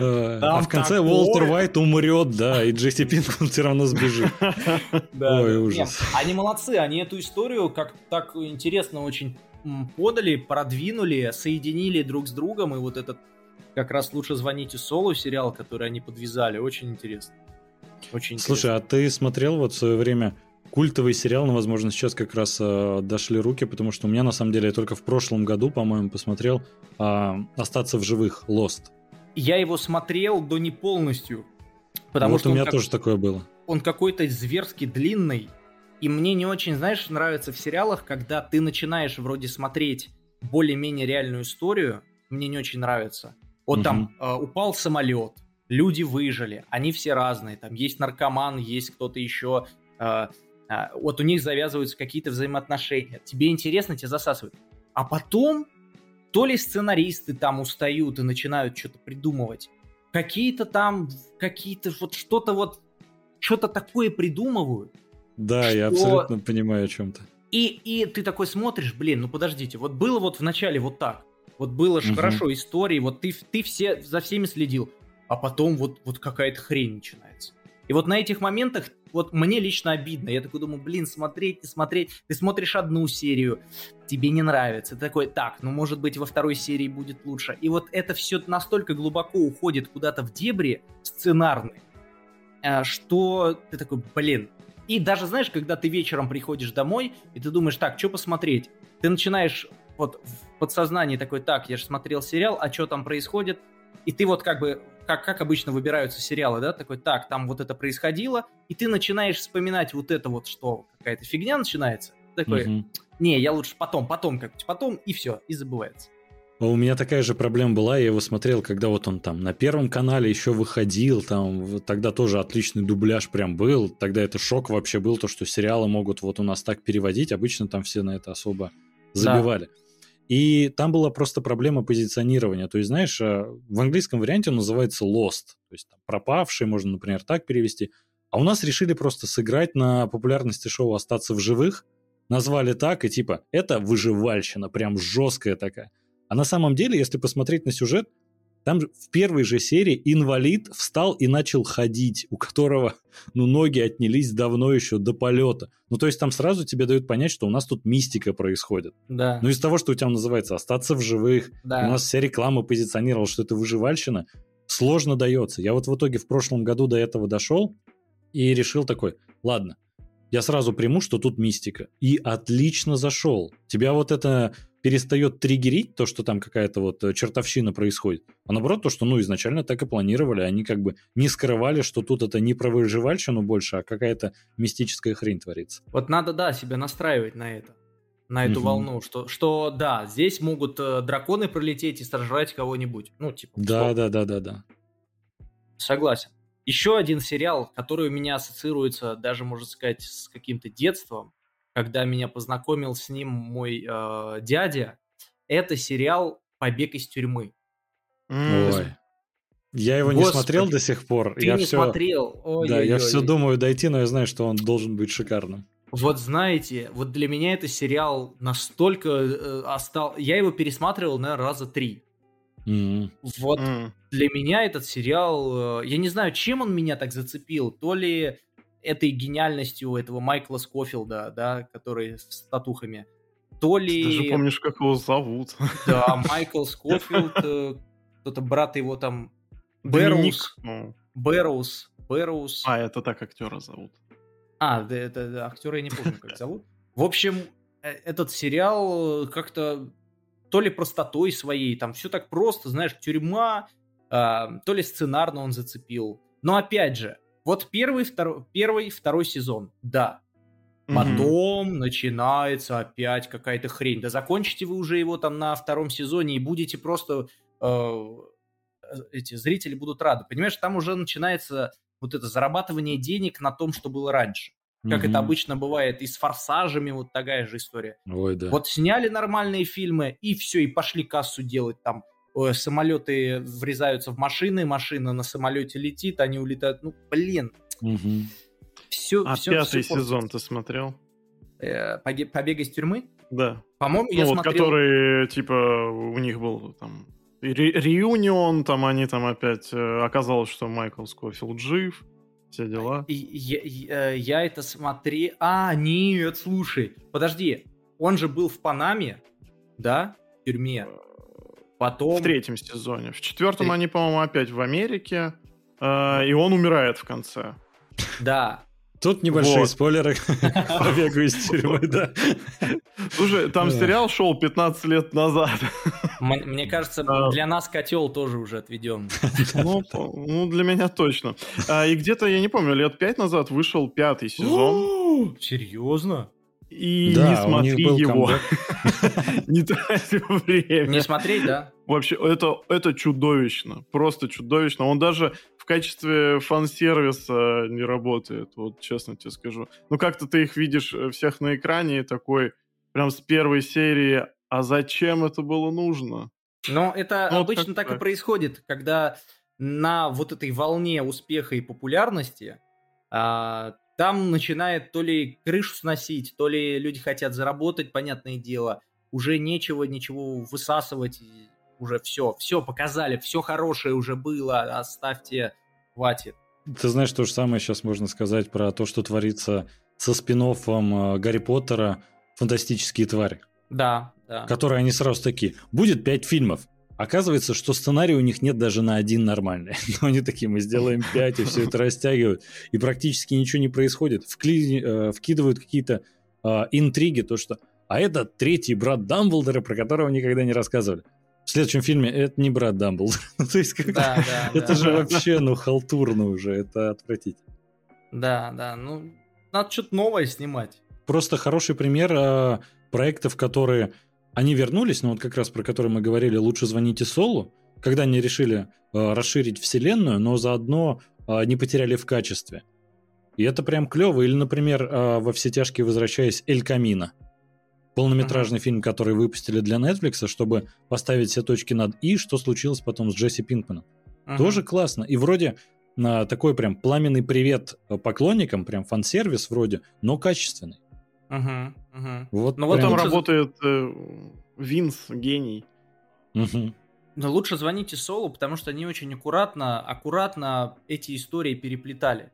А в конце Уолтер Уайт умрет, да, и Джесси Пинкман все равно сбежит. Ой, ужас. Они молодцы, они эту историю как так интересно очень подали, продвинули, соединили друг с другом, и вот этот как раз лучше звоните Солу сериал, который они подвязали, очень интересно. Очень Слушай, а ты смотрел вот в свое время культовый сериал, но, возможно, сейчас как раз э, дошли руки, потому что у меня, на самом деле, я только в прошлом году, по-моему, посмотрел э, «Остаться в живых», «Lost». Я его смотрел, до не полностью. Потому вот что у меня как... тоже такое было. Он какой-то зверски длинный, И мне не очень, знаешь, нравится в сериалах, когда ты начинаешь вроде смотреть более-менее реальную историю, мне не очень нравится. Вот угу. там э, упал самолет, люди выжили, они все разные, там есть наркоман, есть кто-то еще, э, э, вот у них завязываются какие-то взаимоотношения, тебе интересно, тебя засасывают. А потом то ли сценаристы там устают и начинают что-то придумывать, какие-то там, какие-то вот что-то вот, что-то такое придумывают. Да, что... я абсолютно понимаю о чем-то. И, и ты такой смотришь, блин, ну подождите, вот было вот в начале вот так, вот было же угу. хорошо истории, вот ты, ты все, за всеми следил, а потом вот, вот какая-то хрень начинается. И вот на этих моментах вот мне лично обидно. Я такой думаю, блин, смотреть, не смотреть. Ты смотришь одну серию, тебе не нравится. Ты такой, так, ну может быть во второй серии будет лучше. И вот это все настолько глубоко уходит куда-то в дебри сценарные, э, что ты такой, блин. И даже, знаешь, когда ты вечером приходишь домой, и ты думаешь, так, что посмотреть? Ты начинаешь вот в подсознании такой, так, я же смотрел сериал, а что там происходит? И ты вот как бы как, как обычно выбираются сериалы, да, такой, так, там вот это происходило, и ты начинаешь вспоминать вот это вот, что какая-то фигня начинается, такой, угу. не, я лучше потом, потом как-нибудь, потом, и все, и забывается. А у меня такая же проблема была, я его смотрел, когда вот он там на Первом канале еще выходил, там тогда тоже отличный дубляж прям был, тогда это шок вообще был, то, что сериалы могут вот у нас так переводить, обычно там все на это особо забивали. Да. И там была просто проблема позиционирования. То есть, знаешь, э, в английском варианте он называется lost, то есть там, пропавший, можно, например, так перевести. А у нас решили просто сыграть на популярности шоу «Остаться в живых», назвали так, и типа, это выживальщина, прям жесткая такая. А на самом деле, если посмотреть на сюжет, там в первой же серии инвалид встал и начал ходить, у которого ну, ноги отнялись давно еще до полета. Ну, то есть там сразу тебе дают понять, что у нас тут мистика происходит. Да. Ну, из того, что у тебя называется «остаться в живых», да. у нас вся реклама позиционировала, что это выживальщина, сложно дается. Я вот в итоге в прошлом году до этого дошел и решил такой, ладно, я сразу приму, что тут мистика. И отлично зашел. Тебя вот это перестает триггерить то, что там какая-то вот э, чертовщина происходит, а наоборот то, что ну изначально так и планировали, они как бы не скрывали, что тут это не про выживальщину больше, а какая-то мистическая хрень творится. Вот надо, да, себя настраивать на это, на эту угу. волну, что, что да, здесь могут э, драконы пролететь и сожрать кого-нибудь, ну типа. Да, да, да, да, да. Согласен. Еще один сериал, который у меня ассоциируется даже, можно сказать, с каким-то детством, когда меня познакомил с ним мой э, дядя, это сериал «Побег из тюрьмы». Ой. Я его Господи, не смотрел до сих пор. Ты я не все... смотрел? Ой, да, ой, я ой. все думаю дойти, но я знаю, что он должен быть шикарным. Вот знаете, вот для меня это сериал настолько э, остал... Я его пересматривал, наверное, раза три. Mm-hmm. Вот mm-hmm. Для меня этот сериал... Э, я не знаю, чем он меня так зацепил. То ли этой гениальностью этого Майкла Скофилда, да, который с татухами, то ли... Ты же помнишь, как его зовут. Да, Майкл Скофилд, э, кто-то брат его там... Бэрроуз. Ну. Бэрроуз. Бэрроуз. А, это так актера зовут. А, да, это да, актера я не помню, как зовут. В общем, э, этот сериал как-то то ли простотой своей, там все так просто, знаешь, тюрьма, то ли сценарно он зацепил. Но опять же, вот первый, второй, первый, второй сезон, да. Потом mm начинается опять какая-то хрень. Да закончите вы уже его там на втором сезоне и будете просто... Э, эти зрители будут рады. Понимаешь, там уже начинается вот это зарабатывание денег на том, что было раньше. Как mm это обычно бывает и с форсажами, вот такая же история. Ой, да. Вот сняли нормальные фильмы, и все, и пошли кассу делать там самолеты врезаются в машины, машина на самолете летит, они улетают. Ну, блин. Угу. Все, а все, пятый все сезон ты смотрел? Э, Побег из тюрьмы? Да. По-моему, ну, я вот, смотрел... который, типа, у них был там ре- реюнион, там они там опять... Э, оказалось, что Майкл Скофилд жив, все дела. Я, я, э, я это смотрел... А, нет, слушай, подожди. Он же был в Панаме, да, в тюрьме. Потом... В третьем сезоне. В четвертом Три... они, по-моему, опять в Америке. Э, и он умирает в конце. Да. Тут небольшие вот. спойлеры побегу из тюрьмы, да. Слушай, там сериал шел 15 лет назад. Мне кажется, для нас котел тоже уже отведен. Ну, ну, для меня точно. А, и где-то, я не помню, лет 5 назад вышел пятый сезон. Серьезно? И да, не смотри его. не трать время. Не смотреть, да? Вообще, это, это чудовищно. Просто чудовищно. Он даже в качестве фан-сервиса не работает, вот честно тебе скажу. Ну, как-то ты их видишь э, всех на экране и такой, прям с первой серии, а зачем это было нужно? Ну, это ну, обычно так и происходит, когда на вот этой волне успеха и популярности а, там начинает то ли крышу сносить, то ли люди хотят заработать, понятное дело, уже нечего ничего высасывать, уже все, все показали, все хорошее уже было, оставьте, хватит. Ты знаешь, то же самое сейчас можно сказать про то, что творится со спин э, Гарри Поттера «Фантастические твари». Да, да. Которые они сразу такие, будет пять фильмов, Оказывается, что сценарий у них нет даже на один нормальный. Но они такие, мы сделаем пять, и все это растягивают. И практически ничего не происходит. Вкли... Э, вкидывают какие-то э, интриги, то что... А это третий брат Дамблдора, про которого никогда не рассказывали. В следующем фильме это не брат Дамблдора. то есть, как... да, да, это да. же вообще, ну, халтурно уже, это отвратительно. Да, да, ну, надо что-то новое снимать. Просто хороший пример э, проектов, которые они вернулись, но вот как раз про который мы говорили, лучше звоните Солу, когда они решили э, расширить вселенную, но заодно э, не потеряли в качестве. И это прям клево. Или, например, э, во все тяжкие возвращаясь Эль Камина. Полнометражный uh-huh. фильм, который выпустили для Netflix, чтобы поставить все точки над «и», что случилось потом с Джесси Пинкманом. Uh-huh. Тоже классно. И вроде на такой прям пламенный привет э, поклонникам, прям фан-сервис вроде, но качественный. Угу, угу. Вот ну вот там лучше... работает э, Винс, гений. Угу. Но лучше звоните Солу, потому что они очень аккуратно, аккуратно эти истории переплетали.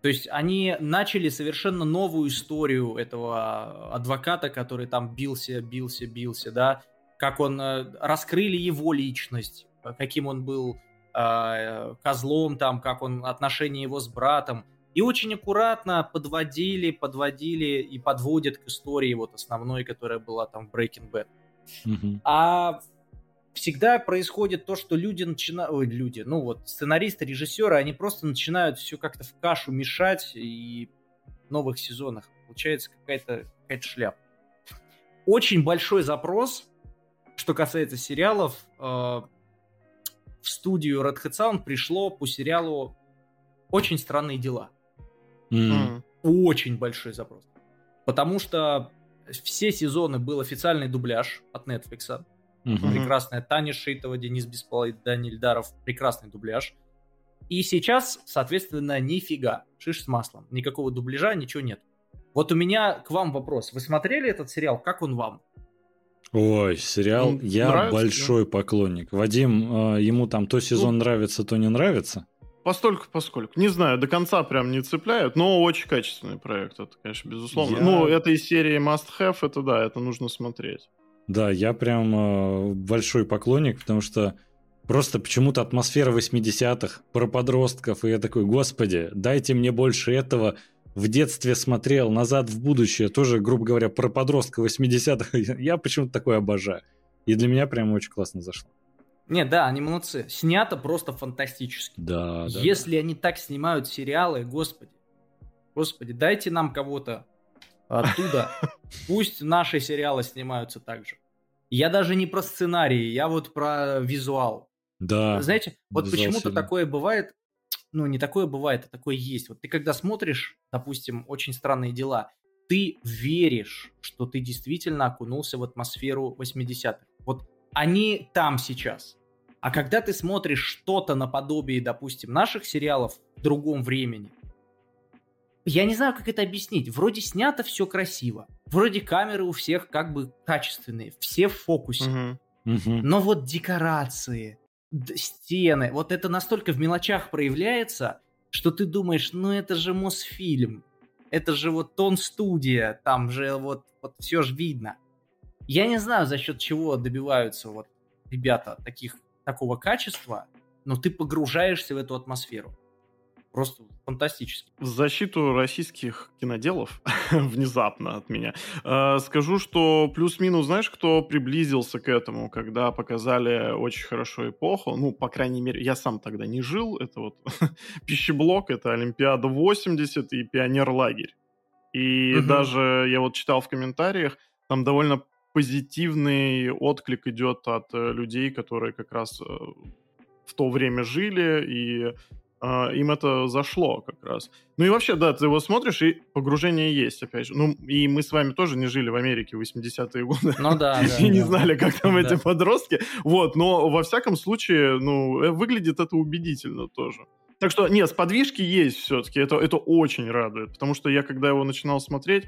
То есть они начали совершенно новую историю этого адвоката, который там бился, бился, бился, да, как он э, раскрыли его личность, каким он был э, козлом там, как он отношения его с братом. И очень аккуратно подводили, подводили и подводят к истории вот основной, которая была там в Breaking Bad. Mm-hmm. А всегда происходит то, что люди начинают... Ой, люди, ну вот, сценаристы, режиссеры, они просто начинают все как-то в кашу мешать, и в новых сезонах получается какая-то какая шляпа. Очень большой запрос, что касается сериалов, э, в студию Red Hat Sound пришло по сериалу «Очень странные дела». Mm. Очень большой запрос. Потому что все сезоны был официальный дубляж от Netflix. Mm-hmm. Прекрасная Таня Шитова, Денис Беспола и Даниэль Даров. Прекрасный дубляж. И сейчас, соответственно, нифига. Шиш с маслом. Никакого дубляжа, ничего нет. Вот у меня к вам вопрос. Вы смотрели этот сериал? Как он вам? Ой, сериал. Ну, я нравится, большой да? поклонник. Вадим, э, ему там то сезон ну, нравится, то не нравится. Постольку, поскольку. Не знаю, до конца прям не цепляют, но очень качественный проект, это, конечно, безусловно. Я... Ну, это из серии Must Have, это да, это нужно смотреть. Да, я прям э, большой поклонник, потому что просто почему-то атмосфера 80-х про подростков, и я такой, господи, дайте мне больше этого. В детстве смотрел «Назад в будущее», тоже, грубо говоря, про подростка 80-х. Я почему-то такое обожаю. И для меня прям очень классно зашло. Не, да, они молодцы. Снято просто фантастически. Да. Если да. они так снимают сериалы, господи, господи, дайте нам кого-то оттуда. Пусть наши сериалы снимаются так же. Я даже не про сценарий, я вот про визуал. Да. Знаете, вот почему-то такое бывает, ну не такое бывает, а такое есть. Вот ты когда смотришь, допустим, очень странные дела, ты веришь, что ты действительно окунулся в атмосферу 80-х. Вот они там сейчас. А когда ты смотришь что-то наподобие, допустим, наших сериалов в другом времени, я не знаю, как это объяснить. Вроде снято все красиво. Вроде камеры у всех как бы качественные. Все в фокусе. Uh-huh. Uh-huh. Но вот декорации, стены, вот это настолько в мелочах проявляется, что ты думаешь, ну это же Мосфильм. Это же вот тон студия, там же вот, вот все же видно. Я не знаю, за счет чего добиваются вот ребята таких, такого качества, но ты погружаешься в эту атмосферу. просто фантастический. В защиту российских киноделов, внезапно от меня, э, скажу, что плюс-минус, знаешь, кто приблизился к этому, когда показали очень хорошо эпоху, ну, по крайней мере, я сам тогда не жил, это вот пищеблок, это Олимпиада 80 и Пионер-лагерь. И угу. даже я вот читал в комментариях, там довольно позитивный отклик идет от э, людей, которые как раз э, в то время жили, и э, им это зашло как раз. Ну и вообще, да, ты его смотришь, и погружение есть, опять же. Ну, и мы с вами тоже не жили в Америке в 80-е годы. Ну да, да. И не знали, как там эти подростки. Вот, но во всяком случае, ну, э, выглядит это убедительно тоже. Так что, нет, сподвижки есть все-таки, это, это очень радует, потому что я, когда его начинал смотреть,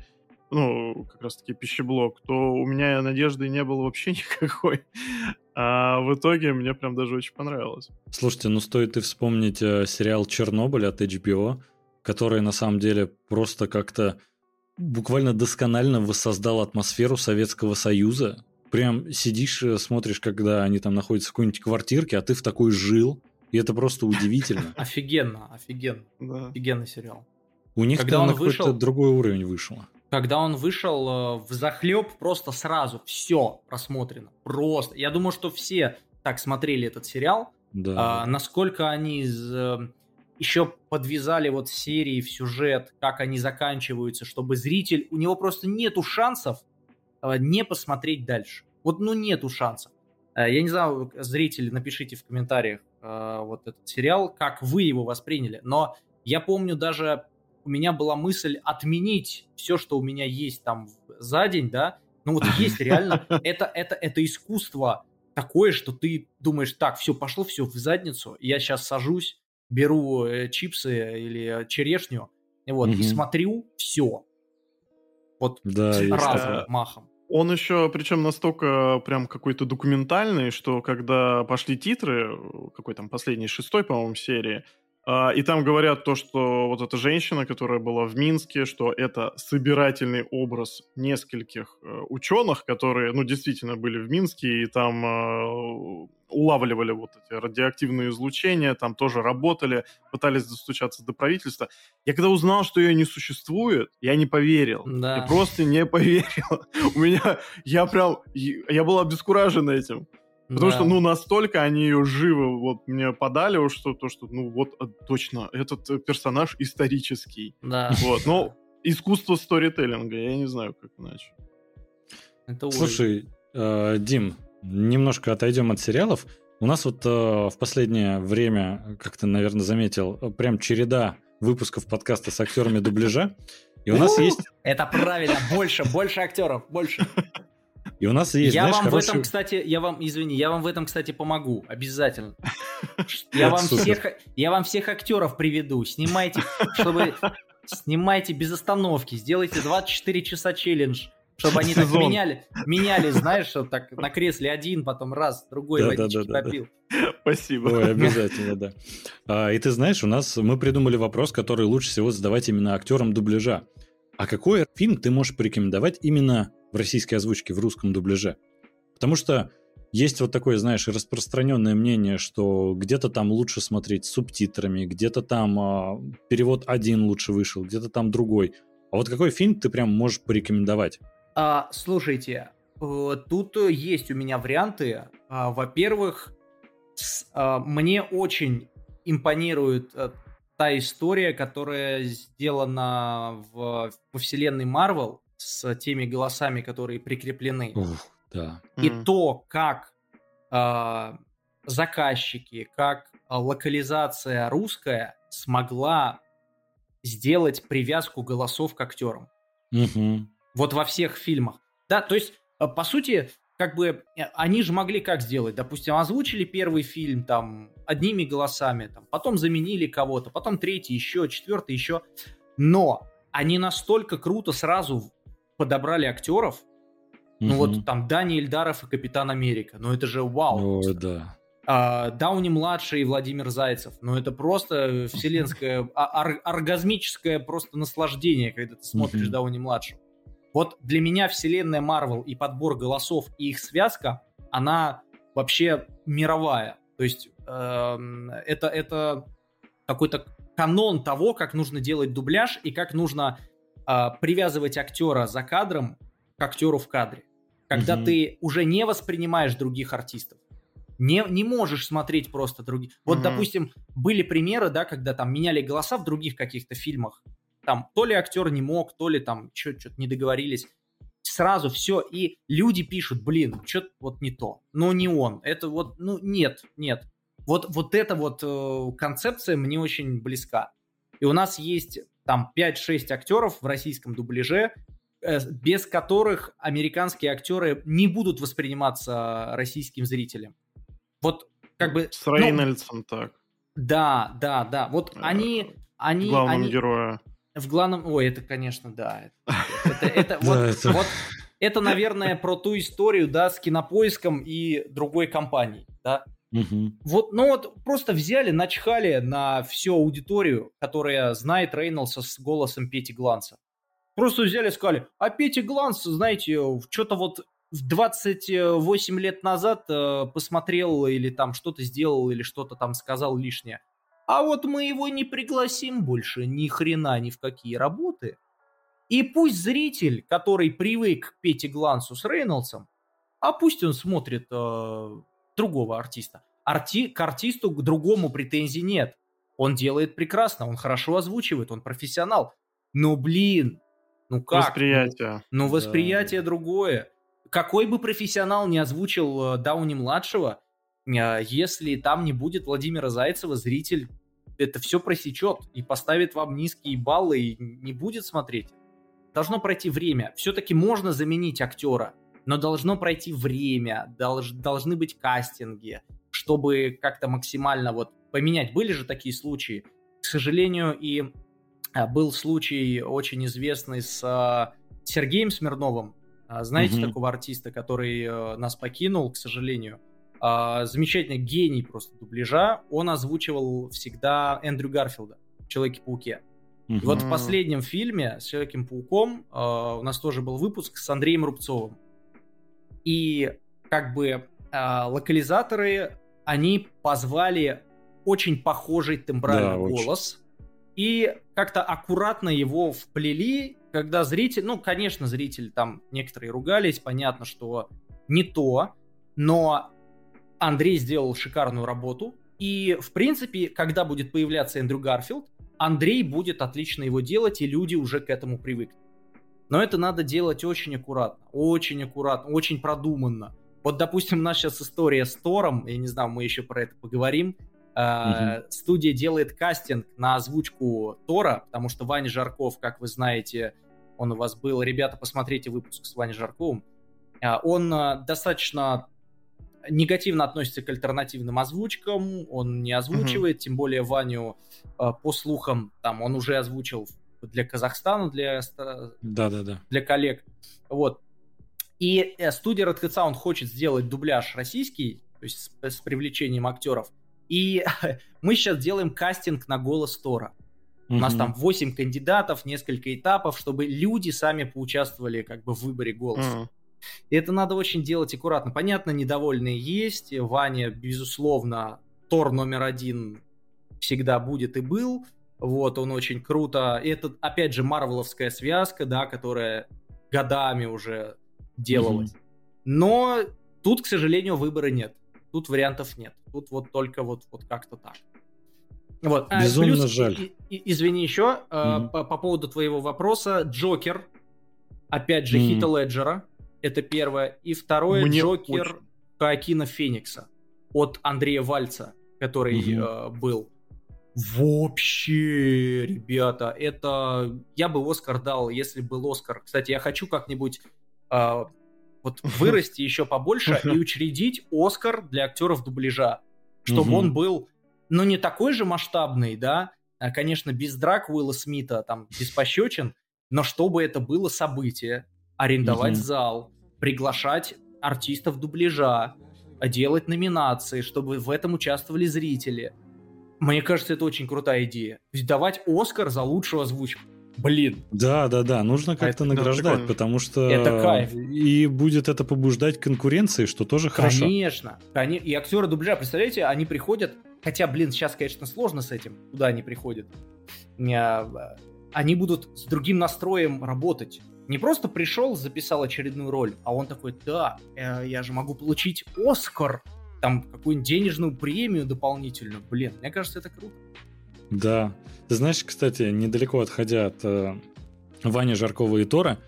ну, как раз-таки пищеблок, то у меня надежды не было вообще никакой. А в итоге мне прям даже очень понравилось. Слушайте, ну стоит и вспомнить э, сериал «Чернобыль» от HBO, который на самом деле просто как-то буквально досконально воссоздал атмосферу Советского Союза. Прям сидишь, э, смотришь, когда они там находятся в какой-нибудь квартирке, а ты в такой жил, и это просто удивительно. Офигенно, офигенно. Офигенный сериал. У них Когда там на какой-то другой уровень вышел. Когда он вышел э, в захлеб, просто сразу все просмотрено. Просто. Я думаю, что все так смотрели этот сериал. Да. А, насколько они э, еще подвязали вот серии в сюжет, как они заканчиваются, чтобы зритель, у него просто нету шансов э, не посмотреть дальше. Вот ну нету шансов. Я не знаю, зрители, напишите в комментариях, вот этот сериал, как вы его восприняли. Но я помню даже у меня была мысль отменить все, что у меня есть там за день, да. Ну вот есть реально, это, это, это искусство такое, что ты думаешь, так, все, пошло все в задницу, я сейчас сажусь, беру э, чипсы или черешню, вот, угу. и смотрю все. Вот да, разом, махом. Он еще, причем настолько прям какой-то документальный, что когда пошли титры, какой там последний, шестой, по-моему, серии, и там говорят то, что вот эта женщина, которая была в Минске, что это собирательный образ нескольких э, ученых, которые, ну, действительно были в Минске и там э, улавливали вот эти радиоактивные излучения, там тоже работали, пытались достучаться до правительства. Я когда узнал, что ее не существует, я не поверил. Да. Я просто не поверил. У меня, я прям, я был обескуражен этим. Потому да. что, ну, настолько они ее живо вот мне подали, что то, что, ну, вот э, точно, этот э, персонаж исторический. Да. Вот, но искусство сторителлинга, я не знаю, как иначе. Это Слушай, э, Дим, немножко отойдем от сериалов. У нас вот э, в последнее время, как ты, наверное, заметил, прям череда выпусков подкаста с актерами дубляжа. И у нас есть... Это правильно, больше, больше актеров, больше. И у нас есть, Я знаешь, вам хороший... в этом, кстати, я вам, извини, я вам в этом, кстати, помогу, обязательно. Я вам всех, я вам всех актеров приведу. Снимайте, чтобы снимайте без остановки, сделайте 24 часа челлендж, чтобы они так меняли, меняли, знаешь, что так на кресле один, потом раз, другой да, водички да, да, попил. Спасибо. Ой, обязательно, да. А, и ты знаешь, у нас мы придумали вопрос, который лучше всего задавать именно актерам дубляжа. А какой фильм ты можешь порекомендовать именно в российской озвучке, в русском дубляже. Потому что есть вот такое, знаешь, распространенное мнение, что где-то там лучше смотреть с субтитрами, где-то там э, перевод один лучше вышел, где-то там другой. А вот какой фильм ты прям можешь порекомендовать? А, слушайте, э, тут есть у меня варианты. А, во-первых, а, мне очень импонирует э, та история, которая сделана в, во вселенной Марвел с теми голосами, которые прикреплены. Ух, да. И mm. то, как э, заказчики, как локализация русская смогла сделать привязку голосов к актерам. Mm-hmm. Вот во всех фильмах. Да, то есть, а, по сути, как бы э, они же могли как сделать? Допустим, озвучили первый фильм там одними голосами, там, потом заменили кого-то, потом третий еще, четвертый еще. Но они настолько круто сразу подобрали актеров. Mm-hmm. Ну вот там Дани Ильдаров и Капитан Америка. Ну это же вау. О, да. А, Дауни младший и Владимир Зайцев. Ну это просто вселенское а, ор- оргазмическое просто наслаждение, когда ты смотришь mm-hmm. Дауни младшего. Вот для меня вселенная Марвел и подбор голосов и их связка, она вообще мировая. То есть э, это, это какой-то канон того, как нужно делать дубляж и как нужно э, привязывать актера за кадром к актеру в кадре. Когда угу. ты уже не воспринимаешь других артистов. Не, не можешь смотреть просто других. Вот, угу. допустим, были примеры, да, когда там меняли голоса в других каких-то фильмах. Там то ли актер не мог, то ли там что-то не договорились. Сразу все, и люди пишут, блин, что-то вот не то. Но не он. Это вот, ну, нет, нет. Вот, вот эта вот э, концепция мне очень близка. И у нас есть там 5-6 актеров в российском дубляже, э, без которых американские актеры не будут восприниматься российским зрителем. Вот как бы... С Рейнольдсом ну, так. Да, да, да. Вот э, они... они главном они, герое. В главном... Ой, это, конечно, да. Это, это, вот, вот, это, наверное, про ту историю, да, с кинопоиском и другой компанией, да. Угу. Вот, ну вот просто взяли, начхали на всю аудиторию, которая знает Рейнольдса с голосом Пети Гланца. Просто взяли и сказали, а Пети Гланс, знаете, что-то вот в 28 лет назад э, посмотрел или там что-то сделал или что-то там сказал лишнее. А вот мы его не пригласим больше ни хрена ни в какие работы. И пусть зритель, который привык к Пете Глансу с Рейнольдсом, а пусть он смотрит э, другого артиста. Арти, к артисту, к другому претензий нет. Он делает прекрасно, он хорошо озвучивает, он профессионал. Но, блин, ну как? Восприятие. Ну, ну восприятие да. другое. Какой бы профессионал не озвучил э, Дауни-младшего, э, если там не будет Владимира Зайцева, зритель это все просечет и поставит вам низкие баллы и не будет смотреть. Должно пройти время. Все-таки можно заменить актера но должно пройти время, долж, должны быть кастинги, чтобы как-то максимально вот поменять. Были же такие случаи. К сожалению, и а, был случай очень известный с а, Сергеем Смирновым. А, знаете угу. такого артиста, который э, нас покинул, к сожалению? Замечательный гений просто дубляжа. Он озвучивал всегда Эндрю Гарфилда в Человеке-пауке. Угу. И вот в последнем фильме с Человеком-пауком у нас тоже был выпуск с Андреем Рубцовым. И как бы э, локализаторы, они позвали очень похожий тембральный да, голос. Очень. И как-то аккуратно его вплели, когда зритель, ну, конечно, зрители там некоторые ругались, понятно, что не то, но Андрей сделал шикарную работу. И, в принципе, когда будет появляться Эндрю Гарфилд, Андрей будет отлично его делать, и люди уже к этому привыкнут. Но это надо делать очень аккуратно, очень аккуратно, очень продуманно. Вот, допустим, у нас сейчас история с Тором, я не знаю, мы еще про это поговорим. Uh-huh. Студия делает кастинг на озвучку Тора, потому что Ваня Жарков, как вы знаете, он у вас был. Ребята, посмотрите выпуск с Ваней Жарковым. А, он а, достаточно негативно относится к альтернативным озвучкам, он не озвучивает, uh-huh. тем более Ваню, по слухам, там он уже озвучил для Казахстана, для, да, да, да. для коллег. Вот. И э, студия Red Hat Sound хочет сделать дубляж российский, то есть с, с привлечением актеров. И мы сейчас делаем кастинг на голос Тора. У нас там 8 кандидатов, несколько этапов, чтобы люди сами поучаствовали как бы в выборе голоса. И это надо очень делать аккуратно. Понятно, недовольные есть. Ваня, безусловно, Тор номер один всегда будет и был. Вот, он очень круто. И это, опять же, марвеловская связка, да, которая годами уже делалась. Mm-hmm. Но тут, к сожалению, выбора нет. Тут вариантов нет. Тут вот только вот, вот как-то так. Вот. А, Безумно плюс, жаль. И, и, извини еще, mm-hmm. по, по поводу твоего вопроса. Джокер, опять же, mm-hmm. Хита Леджера. Это первое. И второе, Мне Джокер очень... Хоакина Феникса от Андрея Вальца, который mm-hmm. э, был. Вообще, ребята, это... Я бы Оскар дал, если был Оскар. Кстати, я хочу как-нибудь э, вот вырасти еще побольше и учредить Оскар для актеров дубляжа. Чтобы он был, ну, не такой же масштабный, да, а, конечно, без драк Уилла Смита, там, без пощечин, но чтобы это было событие, арендовать зал, приглашать артистов дубляжа, делать номинации, чтобы в этом участвовали зрители – мне кажется, это очень крутая идея. Есть давать Оскар за лучшую озвучку. Блин. Да, да, да, нужно как-то награждать, это потому что это кайф. И будет это побуждать конкуренции, что тоже хорошо. Конечно. Они... И актеры дубляжа, представляете, они приходят, хотя, блин, сейчас, конечно, сложно с этим, куда они приходят, а, они будут с другим настроем работать. Не просто пришел, записал очередную роль, а он такой, да, э, я же могу получить Оскар, там какую-нибудь денежную премию дополнительную. Блин, мне кажется, это круто. Да. Ты знаешь, кстати, недалеко отходя от э, Вани Жаркова и Тора,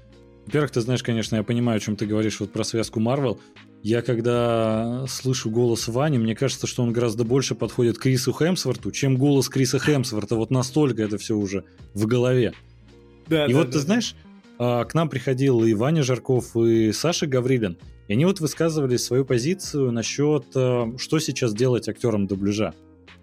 во-первых, ты знаешь, конечно, я понимаю, о чем ты говоришь вот про связку Марвел. Я когда слышу голос Вани, мне кажется, что он гораздо больше подходит к Крису Хемсворту, чем голос Криса Хемсворта. Вот настолько это все уже в голове. Да, и да, вот да, ты знаешь, а, к нам приходил и Ваня Жарков, и Саша Гаврилин, и они вот высказывали свою позицию насчет, а, что сейчас делать актерам дубляжа.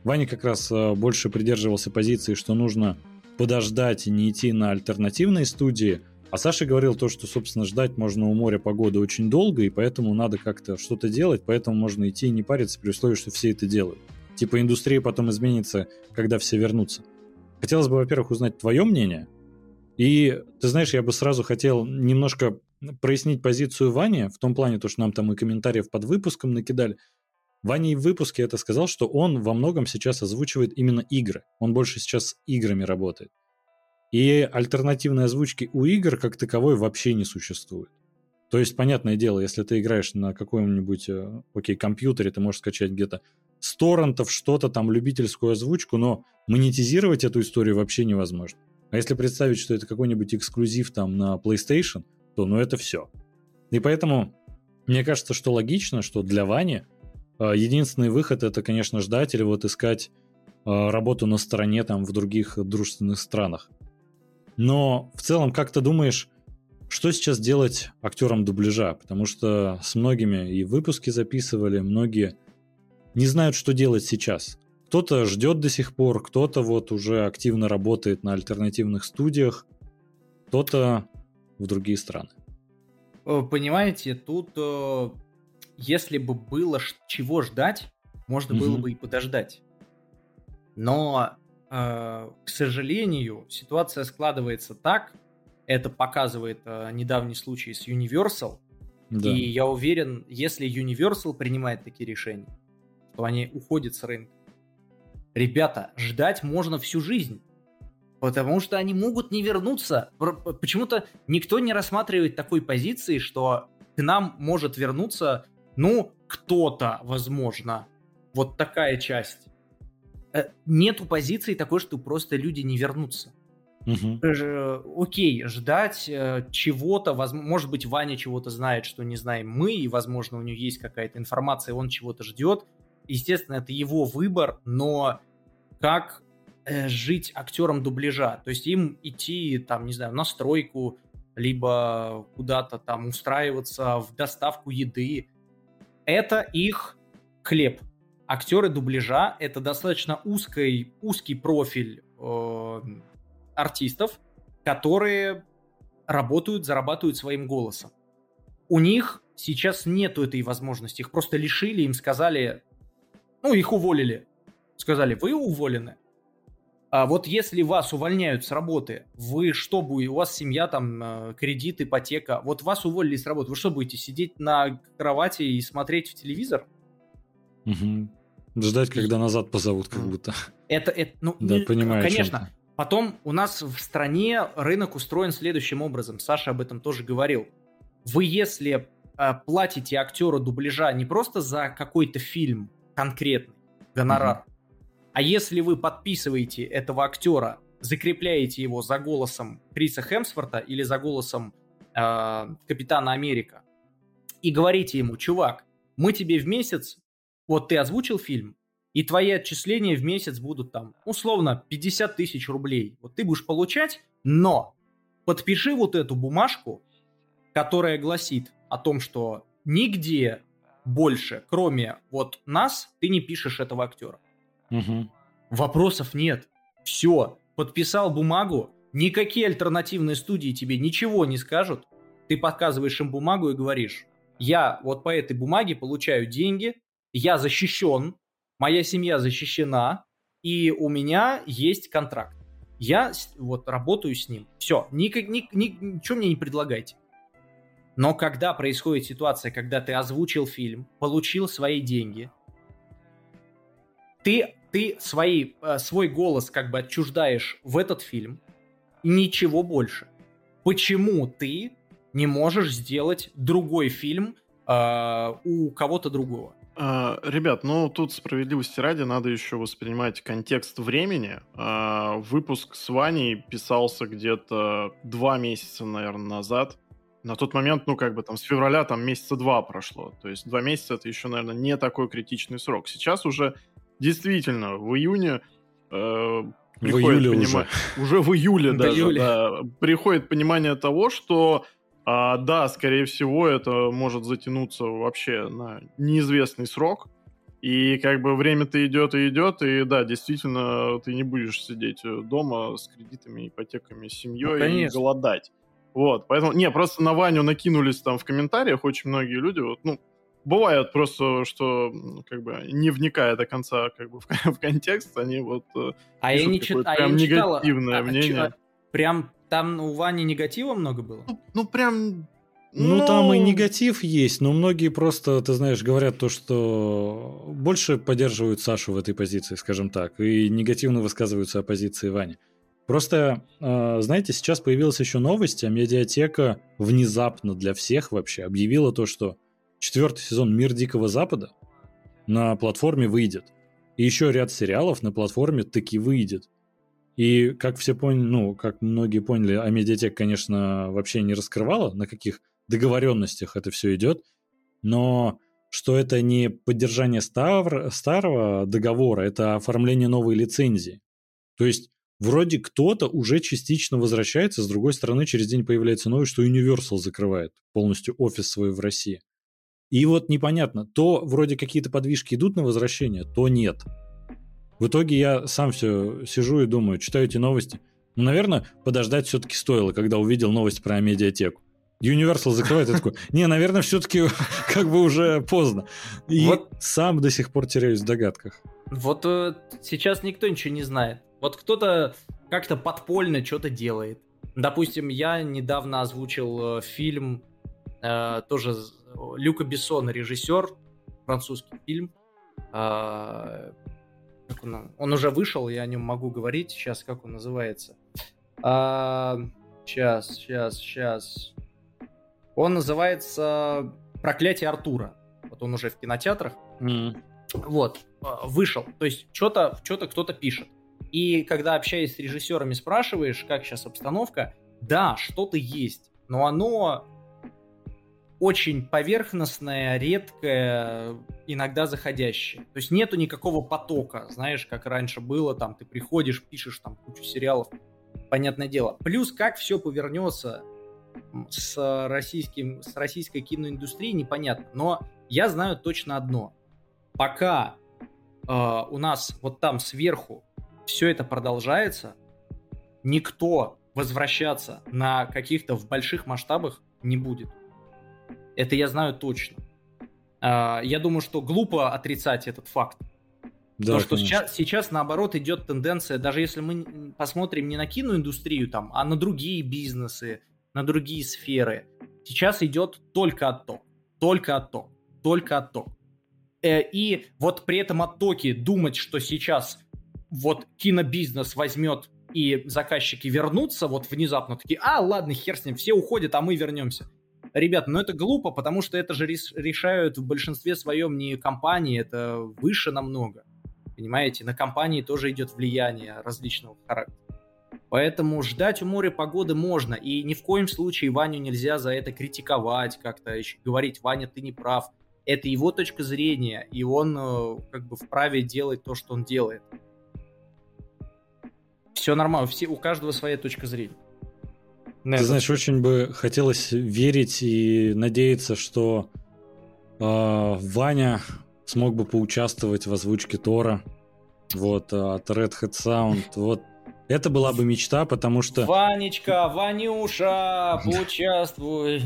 Ваня как раз а, больше придерживался позиции, что нужно подождать и не идти на альтернативные студии, а Саша говорил то, что, собственно, ждать можно у моря погоды очень долго, и поэтому надо как-то что-то делать, поэтому можно идти и не париться при условии, что все это делают. Типа индустрия потом изменится, когда все вернутся. Хотелось бы, во-первых, узнать твое мнение, и ты знаешь, я бы сразу хотел немножко прояснить позицию Вани, в том плане, то, что нам там и комментариев под выпуском накидали. Ваня в выпуске это сказал, что он во многом сейчас озвучивает именно игры. Он больше сейчас с играми работает. И альтернативной озвучки у игр как таковой вообще не существует. То есть, понятное дело, если ты играешь на каком-нибудь, э, окей, компьютере, ты можешь скачать где-то с торрентов что-то там, любительскую озвучку, но монетизировать эту историю вообще невозможно. А если представить, что это какой-нибудь эксклюзив там на PlayStation, то ну это все. И поэтому мне кажется, что логично, что для Вани э, единственный выход это, конечно, ждать или вот искать э, работу на стороне там в других дружественных странах. Но в целом, как ты думаешь, что сейчас делать актерам дубляжа? Потому что с многими и выпуски записывали, многие не знают, что делать сейчас. Кто-то ждет до сих пор, кто-то вот уже активно работает на альтернативных студиях, кто-то в другие страны. Э, понимаете, тут э, если бы было чего ждать, можно было бы и подождать. Но, э, к сожалению, ситуация складывается так, это показывает недавний случай с Universal, да. и я уверен, если Universal принимает такие решения, то они уходят с рынка. Ребята, ждать можно всю жизнь. Потому что они могут не вернуться. Почему-то никто не рассматривает такой позиции, что к нам может вернуться, ну, кто-то, возможно. Вот такая часть. Э, нету позиции такой, что просто люди не вернутся. Угу. Окей, ждать э, чего-то, может быть, Ваня чего-то знает, что не знаем мы, и, возможно, у него есть какая-то информация, он чего-то ждет. Естественно, это его выбор, но как жить актером дубляжа? То есть им идти, там, не знаю, на стройку, либо куда-то там устраиваться в доставку еды. Это их хлеб. Актеры дубляжа — это достаточно узкий, узкий профиль э, артистов, которые работают, зарабатывают своим голосом. У них сейчас нету этой возможности. Их просто лишили, им сказали, ну, их уволили. Сказали, вы уволены. А вот если вас увольняют с работы, вы что будете, у вас семья, там, э, кредит, ипотека, вот вас уволили с работы, вы что будете, сидеть на кровати и смотреть в телевизор? Угу. Ждать, когда назад позовут, как будто. Это, это ну, да, понимаю, конечно. Потом у нас в стране рынок устроен следующим образом. Саша об этом тоже говорил. Вы если э, платите актеру дубляжа не просто за какой-то фильм, конкретный гонорар. Угу. А если вы подписываете этого актера, закрепляете его за голосом Криса Хемсворта или за голосом э, Капитана Америка и говорите ему, чувак, мы тебе в месяц, вот ты озвучил фильм, и твои отчисления в месяц будут там, условно, 50 тысяч рублей. Вот ты будешь получать, но подпиши вот эту бумажку, которая гласит о том, что нигде больше, кроме вот нас, ты не пишешь этого актера. Угу. Вопросов нет. Все, подписал бумагу, никакие альтернативные студии тебе ничего не скажут. Ты показываешь им бумагу и говоришь, я вот по этой бумаге получаю деньги, я защищен, моя семья защищена, и у меня есть контракт. Я вот работаю с ним. Все, никак, ни, ни, ничего мне не предлагайте. Но когда происходит ситуация, когда ты озвучил фильм, получил свои деньги, ты ты свои, э, свой голос как бы отчуждаешь в этот фильм, ничего больше. Почему ты не можешь сделать другой фильм э, у кого-то другого? А, ребят, ну тут справедливости ради надо еще воспринимать контекст времени. А, выпуск с Ваней писался где-то два месяца, наверное, назад. На тот момент, ну, как бы там с февраля там месяца два прошло. То есть два месяца это еще, наверное, не такой критичный срок. Сейчас уже действительно в июне э, приходит в июле понимание, уже. уже в июле даже, да, приходит понимание того, что а, да, скорее всего, это может затянуться вообще на неизвестный срок. И как бы время-то идет и идет, и да, действительно, ты не будешь сидеть дома с кредитами, ипотеками, с семьей ну, и голодать. Вот, поэтому, не, просто на Ваню накинулись там в комментариях очень многие люди, вот, ну, бывает просто, что как бы не вникая до конца как бы в, в контекст, они вот э, а я не чит... прям а я не негативное читала. мнение. А, а, прям там у Вани негатива много было? Ну, ну прям ну, ну, там и негатив есть, но многие просто, ты знаешь, говорят то, что больше поддерживают Сашу в этой позиции, скажем так, и негативно высказываются о позиции Вани. Просто, э, знаете, сейчас появилась еще новость, а медиатека внезапно для всех вообще объявила то, что четвертый сезон «Мир Дикого Запада» на платформе выйдет. И еще ряд сериалов на платформе таки выйдет. И как все поняли, ну, как многие поняли, а медиатек, конечно, вообще не раскрывала, на каких договоренностях это все идет, но что это не поддержание стар, старого договора, это оформление новой лицензии. То есть вроде кто-то уже частично возвращается, с другой стороны через день появляется новость, что Universal закрывает полностью офис свой в России. И вот непонятно, то вроде какие-то подвижки идут на возвращение, то нет. В итоге я сам все сижу и думаю, читаю эти новости. Ну, наверное, подождать все-таки стоило, когда увидел новость про медиатеку. Universal закрывает, я такой, не, наверное, все-таки как бы уже поздно. И вот, сам до сих пор теряюсь в догадках. Вот э, сейчас никто ничего не знает. Вот кто-то как-то подпольно что-то делает. Допустим, я недавно озвучил э, фильм, э, тоже Люка Бессона, режиссер, французский фильм, э, как он, он уже вышел, я о нем могу говорить. Сейчас, как он называется? А, сейчас, сейчас, сейчас. Он называется «Проклятие Артура». Вот он уже в кинотеатрах. Mm. Вот, а, вышел. То есть что-то что кто-то пишет. И когда общаясь с режиссерами, спрашиваешь, как сейчас обстановка, да, что-то есть, но оно очень поверхностная, редкая, иногда заходящая. То есть нету никакого потока, знаешь, как раньше было, там ты приходишь, пишешь там кучу сериалов, понятное дело. Плюс как все повернется с, российским, с российской киноиндустрией, непонятно. Но я знаю точно одно. Пока э, у нас вот там сверху все это продолжается, никто возвращаться на каких-то в больших масштабах не будет. Это я знаю точно. А, я думаю, что глупо отрицать этот факт. Да, То, что сейчас, сейчас, наоборот, идет тенденция, даже если мы посмотрим не на киноиндустрию, там, а на другие бизнесы, на другие сферы, сейчас идет только отток. Только отток. Только отток. Э, и вот при этом оттоке думать, что сейчас вот кинобизнес возьмет и заказчики вернутся вот внезапно такие, а, ладно, хер с ним, все уходят, а мы вернемся. Ребята, ну это глупо, потому что это же решают в большинстве своем не компании, это выше намного. Понимаете, на компании тоже идет влияние различного характера. Поэтому ждать у моря погоды можно, и ни в коем случае Ваню нельзя за это критиковать, как-то говорить, Ваня, ты не прав. Это его точка зрения, и он э, как бы вправе делать то, что он делает. Все нормально, все, у каждого своя точка зрения. Ты этот... знаешь, очень бы хотелось верить и надеяться, что э, Ваня смог бы поучаствовать в озвучке Тора вот, от Red Hat Sound. Вот это была бы мечта, потому что... Ванечка, Ванюша, поучаствуй.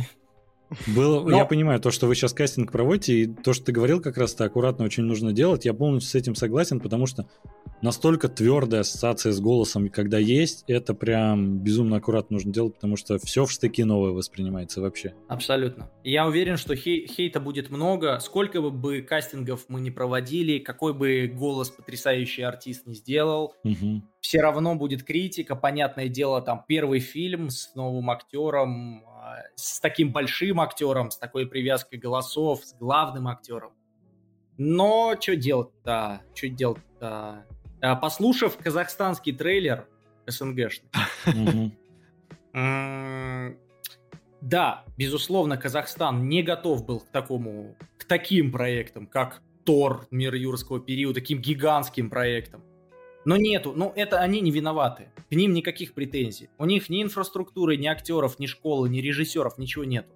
Было, Но... Я понимаю, то, что вы сейчас кастинг проводите, и то, что ты говорил, как раз-то аккуратно очень нужно делать. Я полностью с этим согласен, потому что настолько твердая ассоциация с голосом, когда есть, это прям безумно аккуратно нужно делать, потому что все в штыки новое воспринимается вообще. Абсолютно. Я уверен, что хей- хейта будет много. Сколько бы кастингов мы не проводили, какой бы голос потрясающий артист не сделал, угу. все равно будет критика. Понятное дело, там первый фильм с новым актером, с таким большим актером, с такой привязкой голосов, с главным актером. Но что делать-то? Что делать-то? А, послушав казахстанский трейлер СНГшный, да, безусловно, Казахстан не готов был к такому, к таким проектам, как Тор, Мир юрского периода, таким гигантским проектам. Но нету, ну это они не виноваты. К ним никаких претензий. У них ни инфраструктуры, ни актеров, ни школы, ни режиссеров, ничего нету.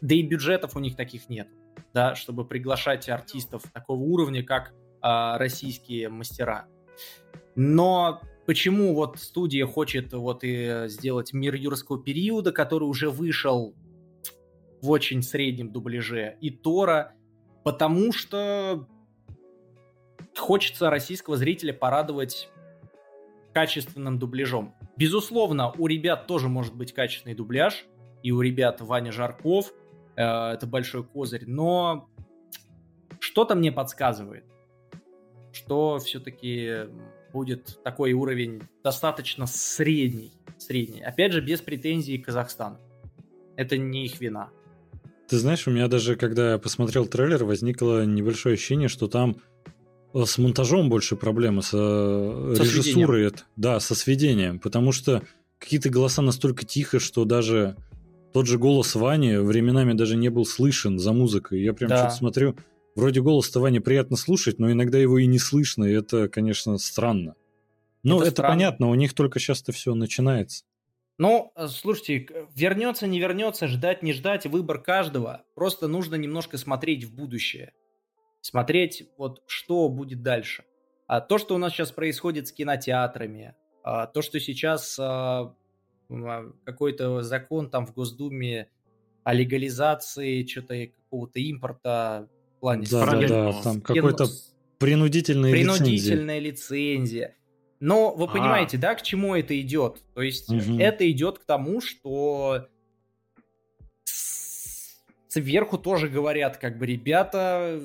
Да и бюджетов у них таких нет, да, чтобы приглашать артистов такого уровня, как э, российские мастера. Но почему вот студия хочет вот и сделать мир юрского периода, который уже вышел в очень среднем дубляже, и Тора, потому что хочется российского зрителя порадовать качественным дубляжом. Безусловно, у ребят тоже может быть качественный дубляж, и у ребят Ваня Жарков, э, это большой козырь, но что-то мне подсказывает, что все-таки будет такой уровень достаточно средний, средний. Опять же, без претензий к Казахстану. Это не их вина. Ты знаешь, у меня даже, когда я посмотрел трейлер, возникло небольшое ощущение, что там с монтажом больше проблемы, с, э, со режиссурой. Это, да, со сведением. Потому что какие-то голоса настолько тихо, что даже тот же голос Вани временами даже не был слышен за музыкой. Я прям да. что-то смотрю, вроде голос-то Вани приятно слушать, но иногда его и не слышно, и это, конечно, странно. Ну, это, это странно. понятно, у них только сейчас это все начинается. Ну, э, слушайте, вернется, не вернется, ждать, не ждать, выбор каждого. Просто нужно немножко смотреть в будущее смотреть, вот что будет дальше. А то, что у нас сейчас происходит с кинотеатрами, а то, что сейчас а, а, какой-то закон там в Госдуме о легализации что-то какого-то импорта в плане да, да, да, там какой-то принудительная, принудительная лицензия. лицензия. Но вы а. понимаете, да, к чему это идет? То есть угу. это идет к тому, что сверху тоже говорят, как бы, ребята,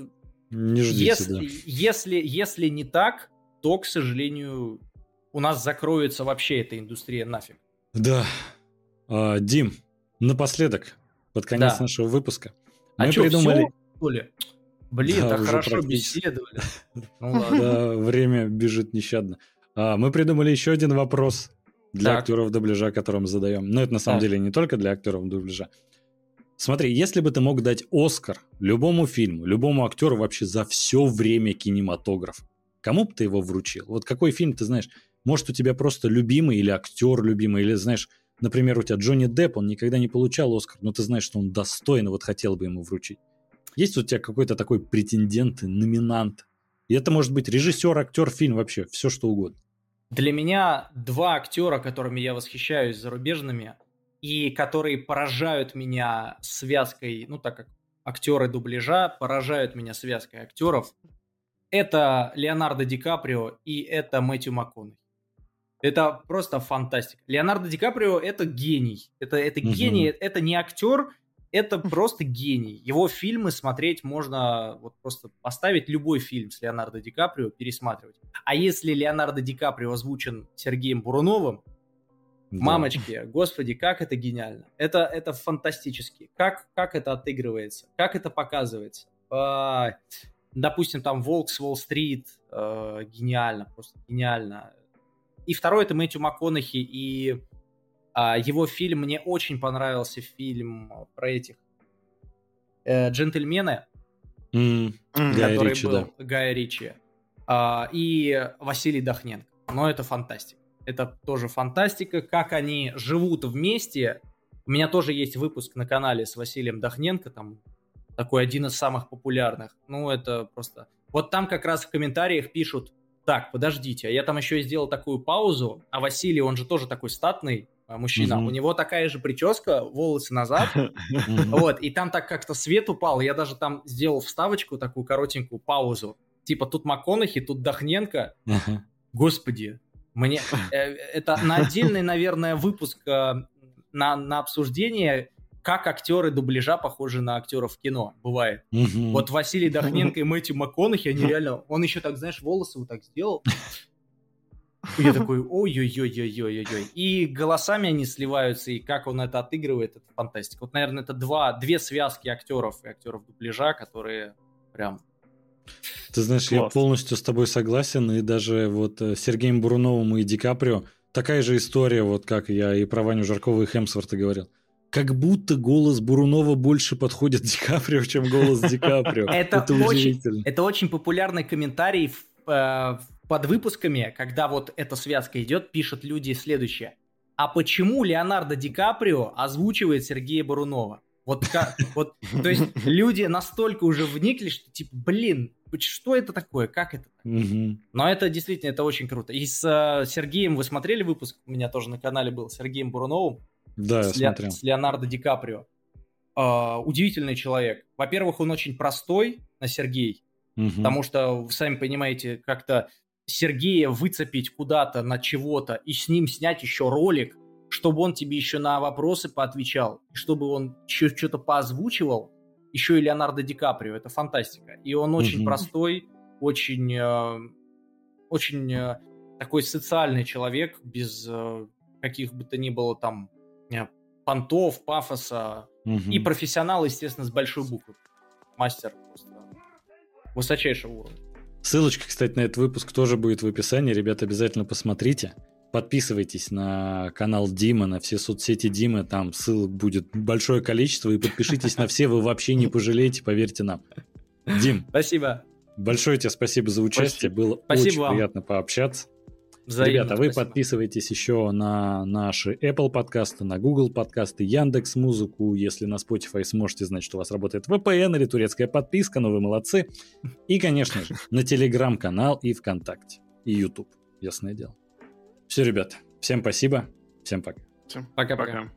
не ждите, если, да. если, если не так, то, к сожалению, у нас закроется вообще эта индустрия нафиг. Да. А, Дим, напоследок, под конец да. нашего выпуска. А мы что, придумали... все, ли? Блин, да, так хорошо беседовали. Ну. Да, время бежит нещадно. А, мы придумали еще один вопрос для актеров дубляжа, который мы задаем. Но это на самом деле не только для актеров дубляжа. Смотри, если бы ты мог дать Оскар любому фильму, любому актеру вообще за все время кинематографа, кому бы ты его вручил? Вот какой фильм ты знаешь? Может, у тебя просто любимый или актер любимый, или знаешь, например, у тебя Джонни Депп, он никогда не получал Оскар, но ты знаешь, что он достойно вот хотел бы ему вручить. Есть у тебя какой-то такой претендент, номинант? И это может быть режиссер, актер, фильм, вообще, все что угодно. Для меня два актера, которыми я восхищаюсь зарубежными, и которые поражают меня связкой, ну так как актеры дубляжа поражают меня связкой актеров, это Леонардо Ди Каприо и это Мэтью МакКонахи. Это просто фантастика. Леонардо Ди Каприо это гений. Это, это угу. гений, это не актер, это просто гений. Его фильмы смотреть можно, вот просто поставить любой фильм с Леонардо Ди Каприо, пересматривать. А если Леонардо Ди Каприо озвучен Сергеем Буруновым, да. Мамочки, господи, как это гениально. Это, это фантастически. Как, как это отыгрывается, как это показывается. А, допустим, там «Волк с Уолл-стрит», а, гениально, просто гениально. И второй это Мэтью МакКонахи, и а, его фильм, мне очень понравился фильм про этих э, «Джентльмены», mm, который Ричи, был да. Гая Ричи, а, и Василий Дахненко. Но это фантастика. Это тоже фантастика, как они живут вместе. У меня тоже есть выпуск на канале с Василием Дахненко, там такой один из самых популярных. Ну, это просто... Вот там как раз в комментариях пишут, так, подождите, а я там еще и сделал такую паузу, а Василий, он же тоже такой статный, а, мужчина, у него такая же прическа, волосы назад, вот, и там так как-то свет упал, я даже там сделал вставочку, такую коротенькую паузу, типа тут МакКонахи, тут Дахненко, господи, мне э, это на отдельный, наверное, выпуск э, на, на обсуждение, как актеры дубляжа похожи на актеров кино. Бывает. Угу. Вот Василий Дахненко и Мэтью МакКонахи, они реально... Он еще так, знаешь, волосы вот так сделал. Я такой, ой-ой-ой-ой-ой-ой. И голосами они сливаются, и как он это отыгрывает, это фантастика. Вот, наверное, это два, две связки актеров и актеров дубляжа, которые прям ты знаешь, Класс. я полностью с тобой согласен, и даже вот э, Сергеем Буруновым и Ди Каприо такая же история, вот как я и про Ваню Жаркова и Хемсворта говорил. Как будто голос Бурунова больше подходит Ди Каприо, чем голос Ди Каприо. Это, это очень, это очень популярный комментарий в, э, под выпусками, когда вот эта связка идет, пишут люди следующее. А почему Леонардо Ди Каприо озвучивает Сергея Бурунова? Вот, как, вот, то есть люди настолько уже вникли, что типа, блин, что это такое, как это? Угу. Но это действительно, это очень круто. И с э, Сергеем, вы смотрели выпуск, у меня тоже на канале был, Сергеем Буруновым. Да, с, я смотрел. с Леонардо Ди Каприо. Э, удивительный человек. Во-первых, он очень простой, на Сергей, угу. потому что, вы сами понимаете, как-то Сергея выцепить куда-то на чего-то и с ним снять еще ролик, чтобы он тебе еще на вопросы поотвечал, чтобы он еще что-то поозвучивал, еще и Леонардо Ди Каприо, это фантастика. И он очень mm-hmm. простой, очень, э, очень э, такой социальный человек, без э, каких бы то ни было там э, понтов, пафоса. Mm-hmm. И профессионал, естественно, с большой буквы. Мастер просто высочайшего уровня. Ссылочка, кстати, на этот выпуск тоже будет в описании. Ребята, обязательно посмотрите. Подписывайтесь на канал Дима, на все соцсети Димы, там ссылок будет большое количество, и подпишитесь на все, вы вообще не пожалеете, поверьте нам. Дим. Спасибо. Большое тебе спасибо за участие, спасибо. было спасибо очень вам. приятно пообщаться. Взаимно, Ребята, вы спасибо. подписывайтесь еще на наши Apple подкасты, на Google подкасты, Яндекс Музыку. Если на Spotify сможете, значит, у вас работает VPN или турецкая подписка, но вы молодцы. И, конечно же, на Телеграм-канал и ВКонтакте, и YouTube, ясное дело. Все, ребят, всем спасибо, всем пока. Всем пока-пока.